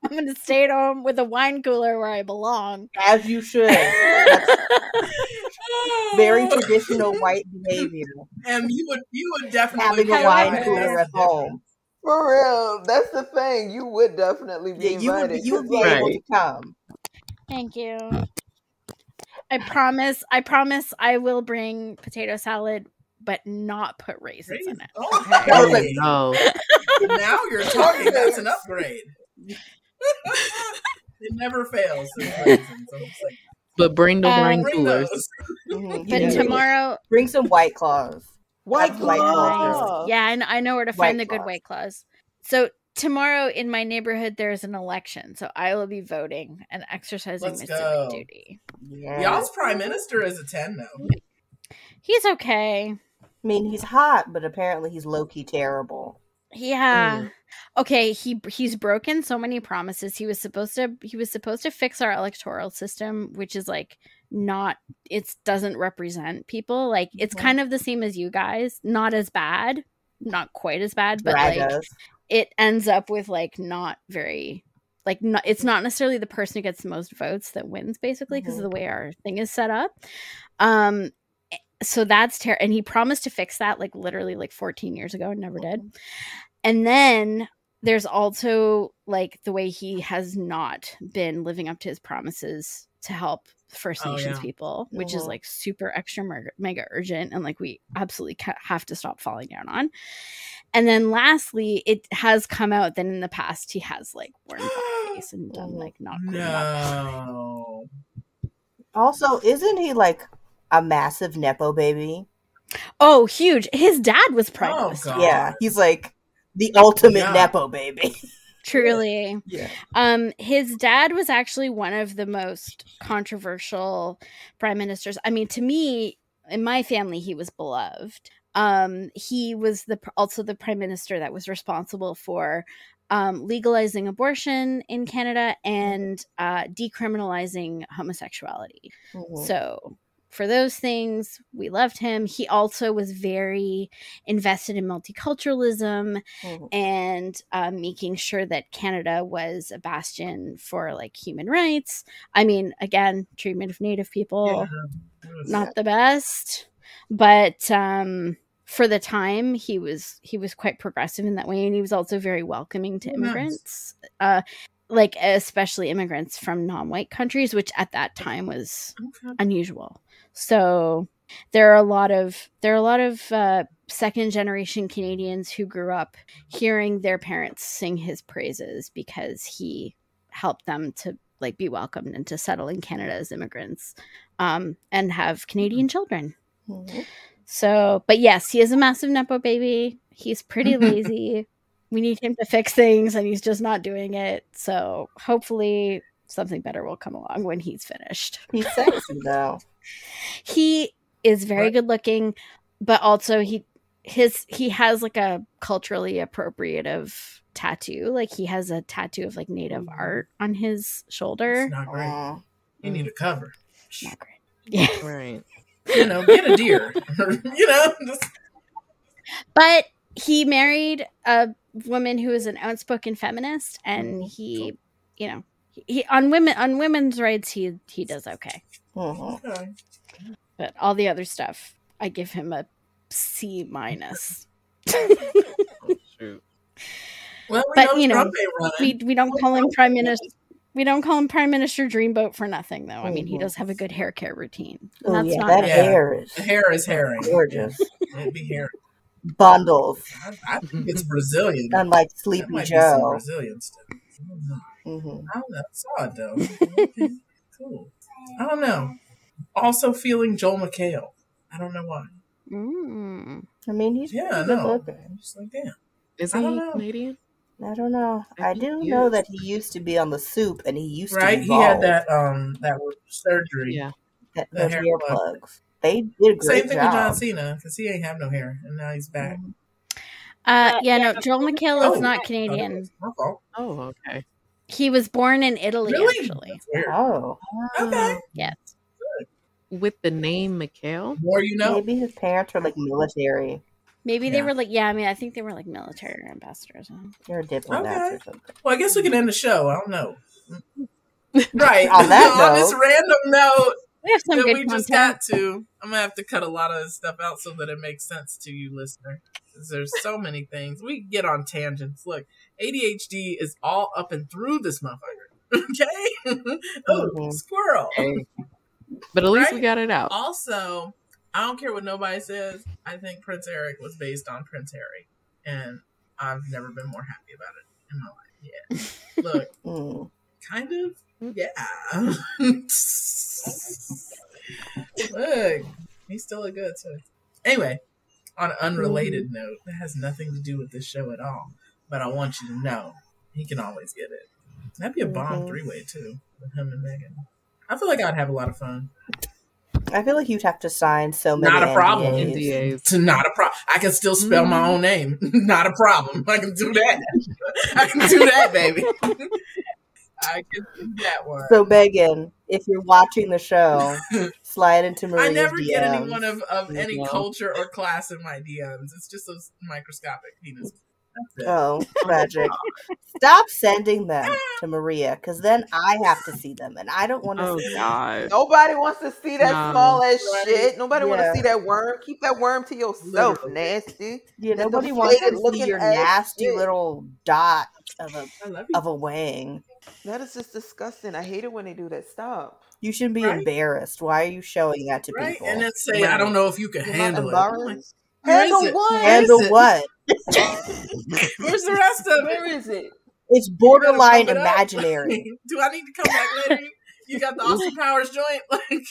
I'm going to stay at home with a wine cooler where I belong. As you should. Very traditional white behavior. And you would you would definitely Having be a wine invited. cooler at home. For real. That's the thing. You would definitely be Yeah, you would invited. be, you would 'cause, be like, able Right. to come. Thank you. I promise. I promise. I will bring potato salad, but not put raisins in it. Oh, Okay. I like, no. now you're talking. That's an upgrade. it never fails. in raisins. I'm just like, But bring the Um, wine bring coolers. those. But Yeah. tomorrow, Bring some white claws. White That's white claws. yeah, and I know where to White find the good Claws. white claws. So tomorrow in my neighborhood, there's an election, so I will be voting and exercising Let's my go. civic duty. Yeah. Y'all's prime minister is a ten though. He's okay. I mean, he's hot, but apparently he's low key terrible. Yeah. Okay, he he's broken so many promises. He was supposed to he was supposed to fix our electoral system, which is like not it doesn't represent people. Like it's Mhm. kind of the same as you guys, not as bad, not quite as bad, but Brad like does. It ends up with like not very like not it's not necessarily the person who gets the most votes that wins basically because Mhm. of the way our thing is set up um eh, so that's terrible and he promised to fix that like literally like 14 years ago and never did and then there's also like the way he has not been living up to his promises to help First Oh, Nations yeah. people, which is Mhm. like super extra mega, mega urgent and like we absolutely ca- have to stop falling down on. And then lastly, it has come out that in the past he has like worn blackface and done like not cool. No. Also, isn't he like a massive nepo baby? Oh, huge! His dad was prime Oh, minister. Yeah, he's like the ultimate Yeah. nepo baby. Truly. yeah. Um, his dad was actually one of the most controversial prime ministers. I mean, to me, in my family, he was beloved. Um, he was the also the prime minister that was responsible for um, legalizing abortion in Canada and uh, decriminalizing homosexuality. Mhm. So for those things, we loved him. He also was very invested in multiculturalism Mhm. and um, making sure that Canada was a bastion for like human rights. I mean, again, treatment of Native people, Yeah. Not the best, but um, for the time, he was he was quite progressive in that way, and he was also very welcoming to Oh, nice. immigrants. Uh, like especially immigrants from non-white countries which at that time was Okay. unusual so there are a lot of there are a lot of uh, second generation Canadians who grew up hearing their parents sing his praises because he helped them to like be welcomed and to settle in Canada as immigrants um, and have Canadian children. Mhm. So, but yes, he is a massive nepo baby. He's pretty lazy. we need him to fix things, and he's just not doing it. So, hopefully, something better will come along when he's finished. He's sexy though. He is very good looking, but also he his he has like a culturally appropriative tattoo. Like he has a tattoo of like native art on his shoulder. It's not great. Aw. You need a cover. Not great. Yeah. Right. You know, get a deer. you know, just, But he married a woman who is an outspoken feminist and he, you know, he on women on women's rights he he does okay. Mhm. okay. But all the other stuff, I give him a C minus. Shoot. Well, we But, know you know, Trump ain't running. we we don't call him prime minister. We don't call him Prime Minister Dreamboat for nothing, though. I mean, he Mhm. does have a good hair care routine. Oh, that's yeah, not that Yeah. hair is The hair is herring. gorgeous. It'd be hair. Bundles, I, I think it's Brazilian. unlike That Sleepy might be some Joe. Brazilian stuff. I don't know. hmm I don't know. I saw it though. Okay, cool. I don't know. Also feeling Joel McHale. I don't know why. Mm. I mean, he's Yeah, I pretty good know. looking. I'm just like, damn. Is I he. Canadian? I don't know. I I do know is. that he used to be on the soup, and he used Right? to be He had bald. that um that surgery. Yeah. That- the those hair hair plug. plugs. They did a great Same thing with John. Cena because he ain't have no hair and now he's back. Uh, yeah, no, Joel McHale Oh, is not Canadian. my fault. Oh, okay. He was born in Italy, Really? actually. Oh, Okay. Yes. With the name Mikhail? More you know. maybe his parents were like military Maybe they were like, yeah, I mean, I think they were like military ambassadors. or diplomats Okay. or something. Well, I guess we can end the show. I don't know. Right. On that on this random note We have some that good we just content. got to, I'm gonna have to cut a lot of this stuff out so that it makes sense to you, listener. 'Cause there's so many things we get on tangents. Look, ADHD is all up and through this motherfucker. Okay. oh, Mhm. squirrel. Hey. But at least we got it out. Also, I don't care what nobody says. I think Prince Eric was based on Prince Harry, and I've never been more happy about it in my life. Yeah. Look, Mm. kind of. Yeah. Look, he's still a good too. Anyway, on an unrelated note, that has nothing to do with this show at all. But I want you to know he can always get it. That'd be a bomb Mhm. three way too with him and Meghan. I feel like I'd have a lot of fun. I feel like you'd have to sign so many Not a problem. NDAs. NDAs. It's not a problem. I can still spell my own name. not a problem. I can do that. I can do that, baby. I can do that one. So Meghan, if you're watching the show, slide into Maria's I never DMs. get anyone of, of any No. culture or class in my DMs. It's just those microscopic penis. That's it. Oh, tragic. Stop sending them ah. to Maria because then I have to see them and I don't want to Oh, see them. God. Nobody wants to see that No. small ass shit. Nobody want Yeah. to see that worm. Keep that worm to yourself, Literally. nasty. Yeah, That nobody wants to see your nasty shit. little dot of a I love you. of a wang. That is just disgusting. I hate it when they do that. Stop. You shouldn't be Right? embarrassed. Why are you showing that to right? people? And then say, I don't know if you can You're handle it. I'm like, embarrassed. Where is Handle what? Where Handle what? Where's the rest of it? Where is it? It's borderline it imaginary. Do I need to come back later? You got the Austin Powers joint? Like,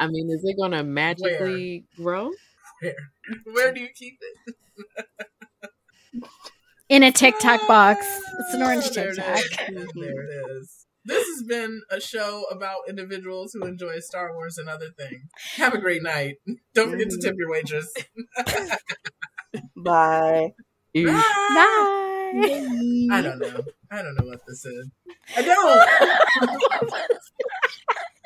I mean, is it going to magically grow? where? Where do you keep it? In a Tic Tac box. It's an oh, orange Oh, there it Tic Tac. There it is. This has been a show about individuals who enjoy Star Wars and other things. Have a great night. Don't forget to tip your waitress. Bye. Ew. Bye. Bye. I don't know. I don't know what this is. I don't.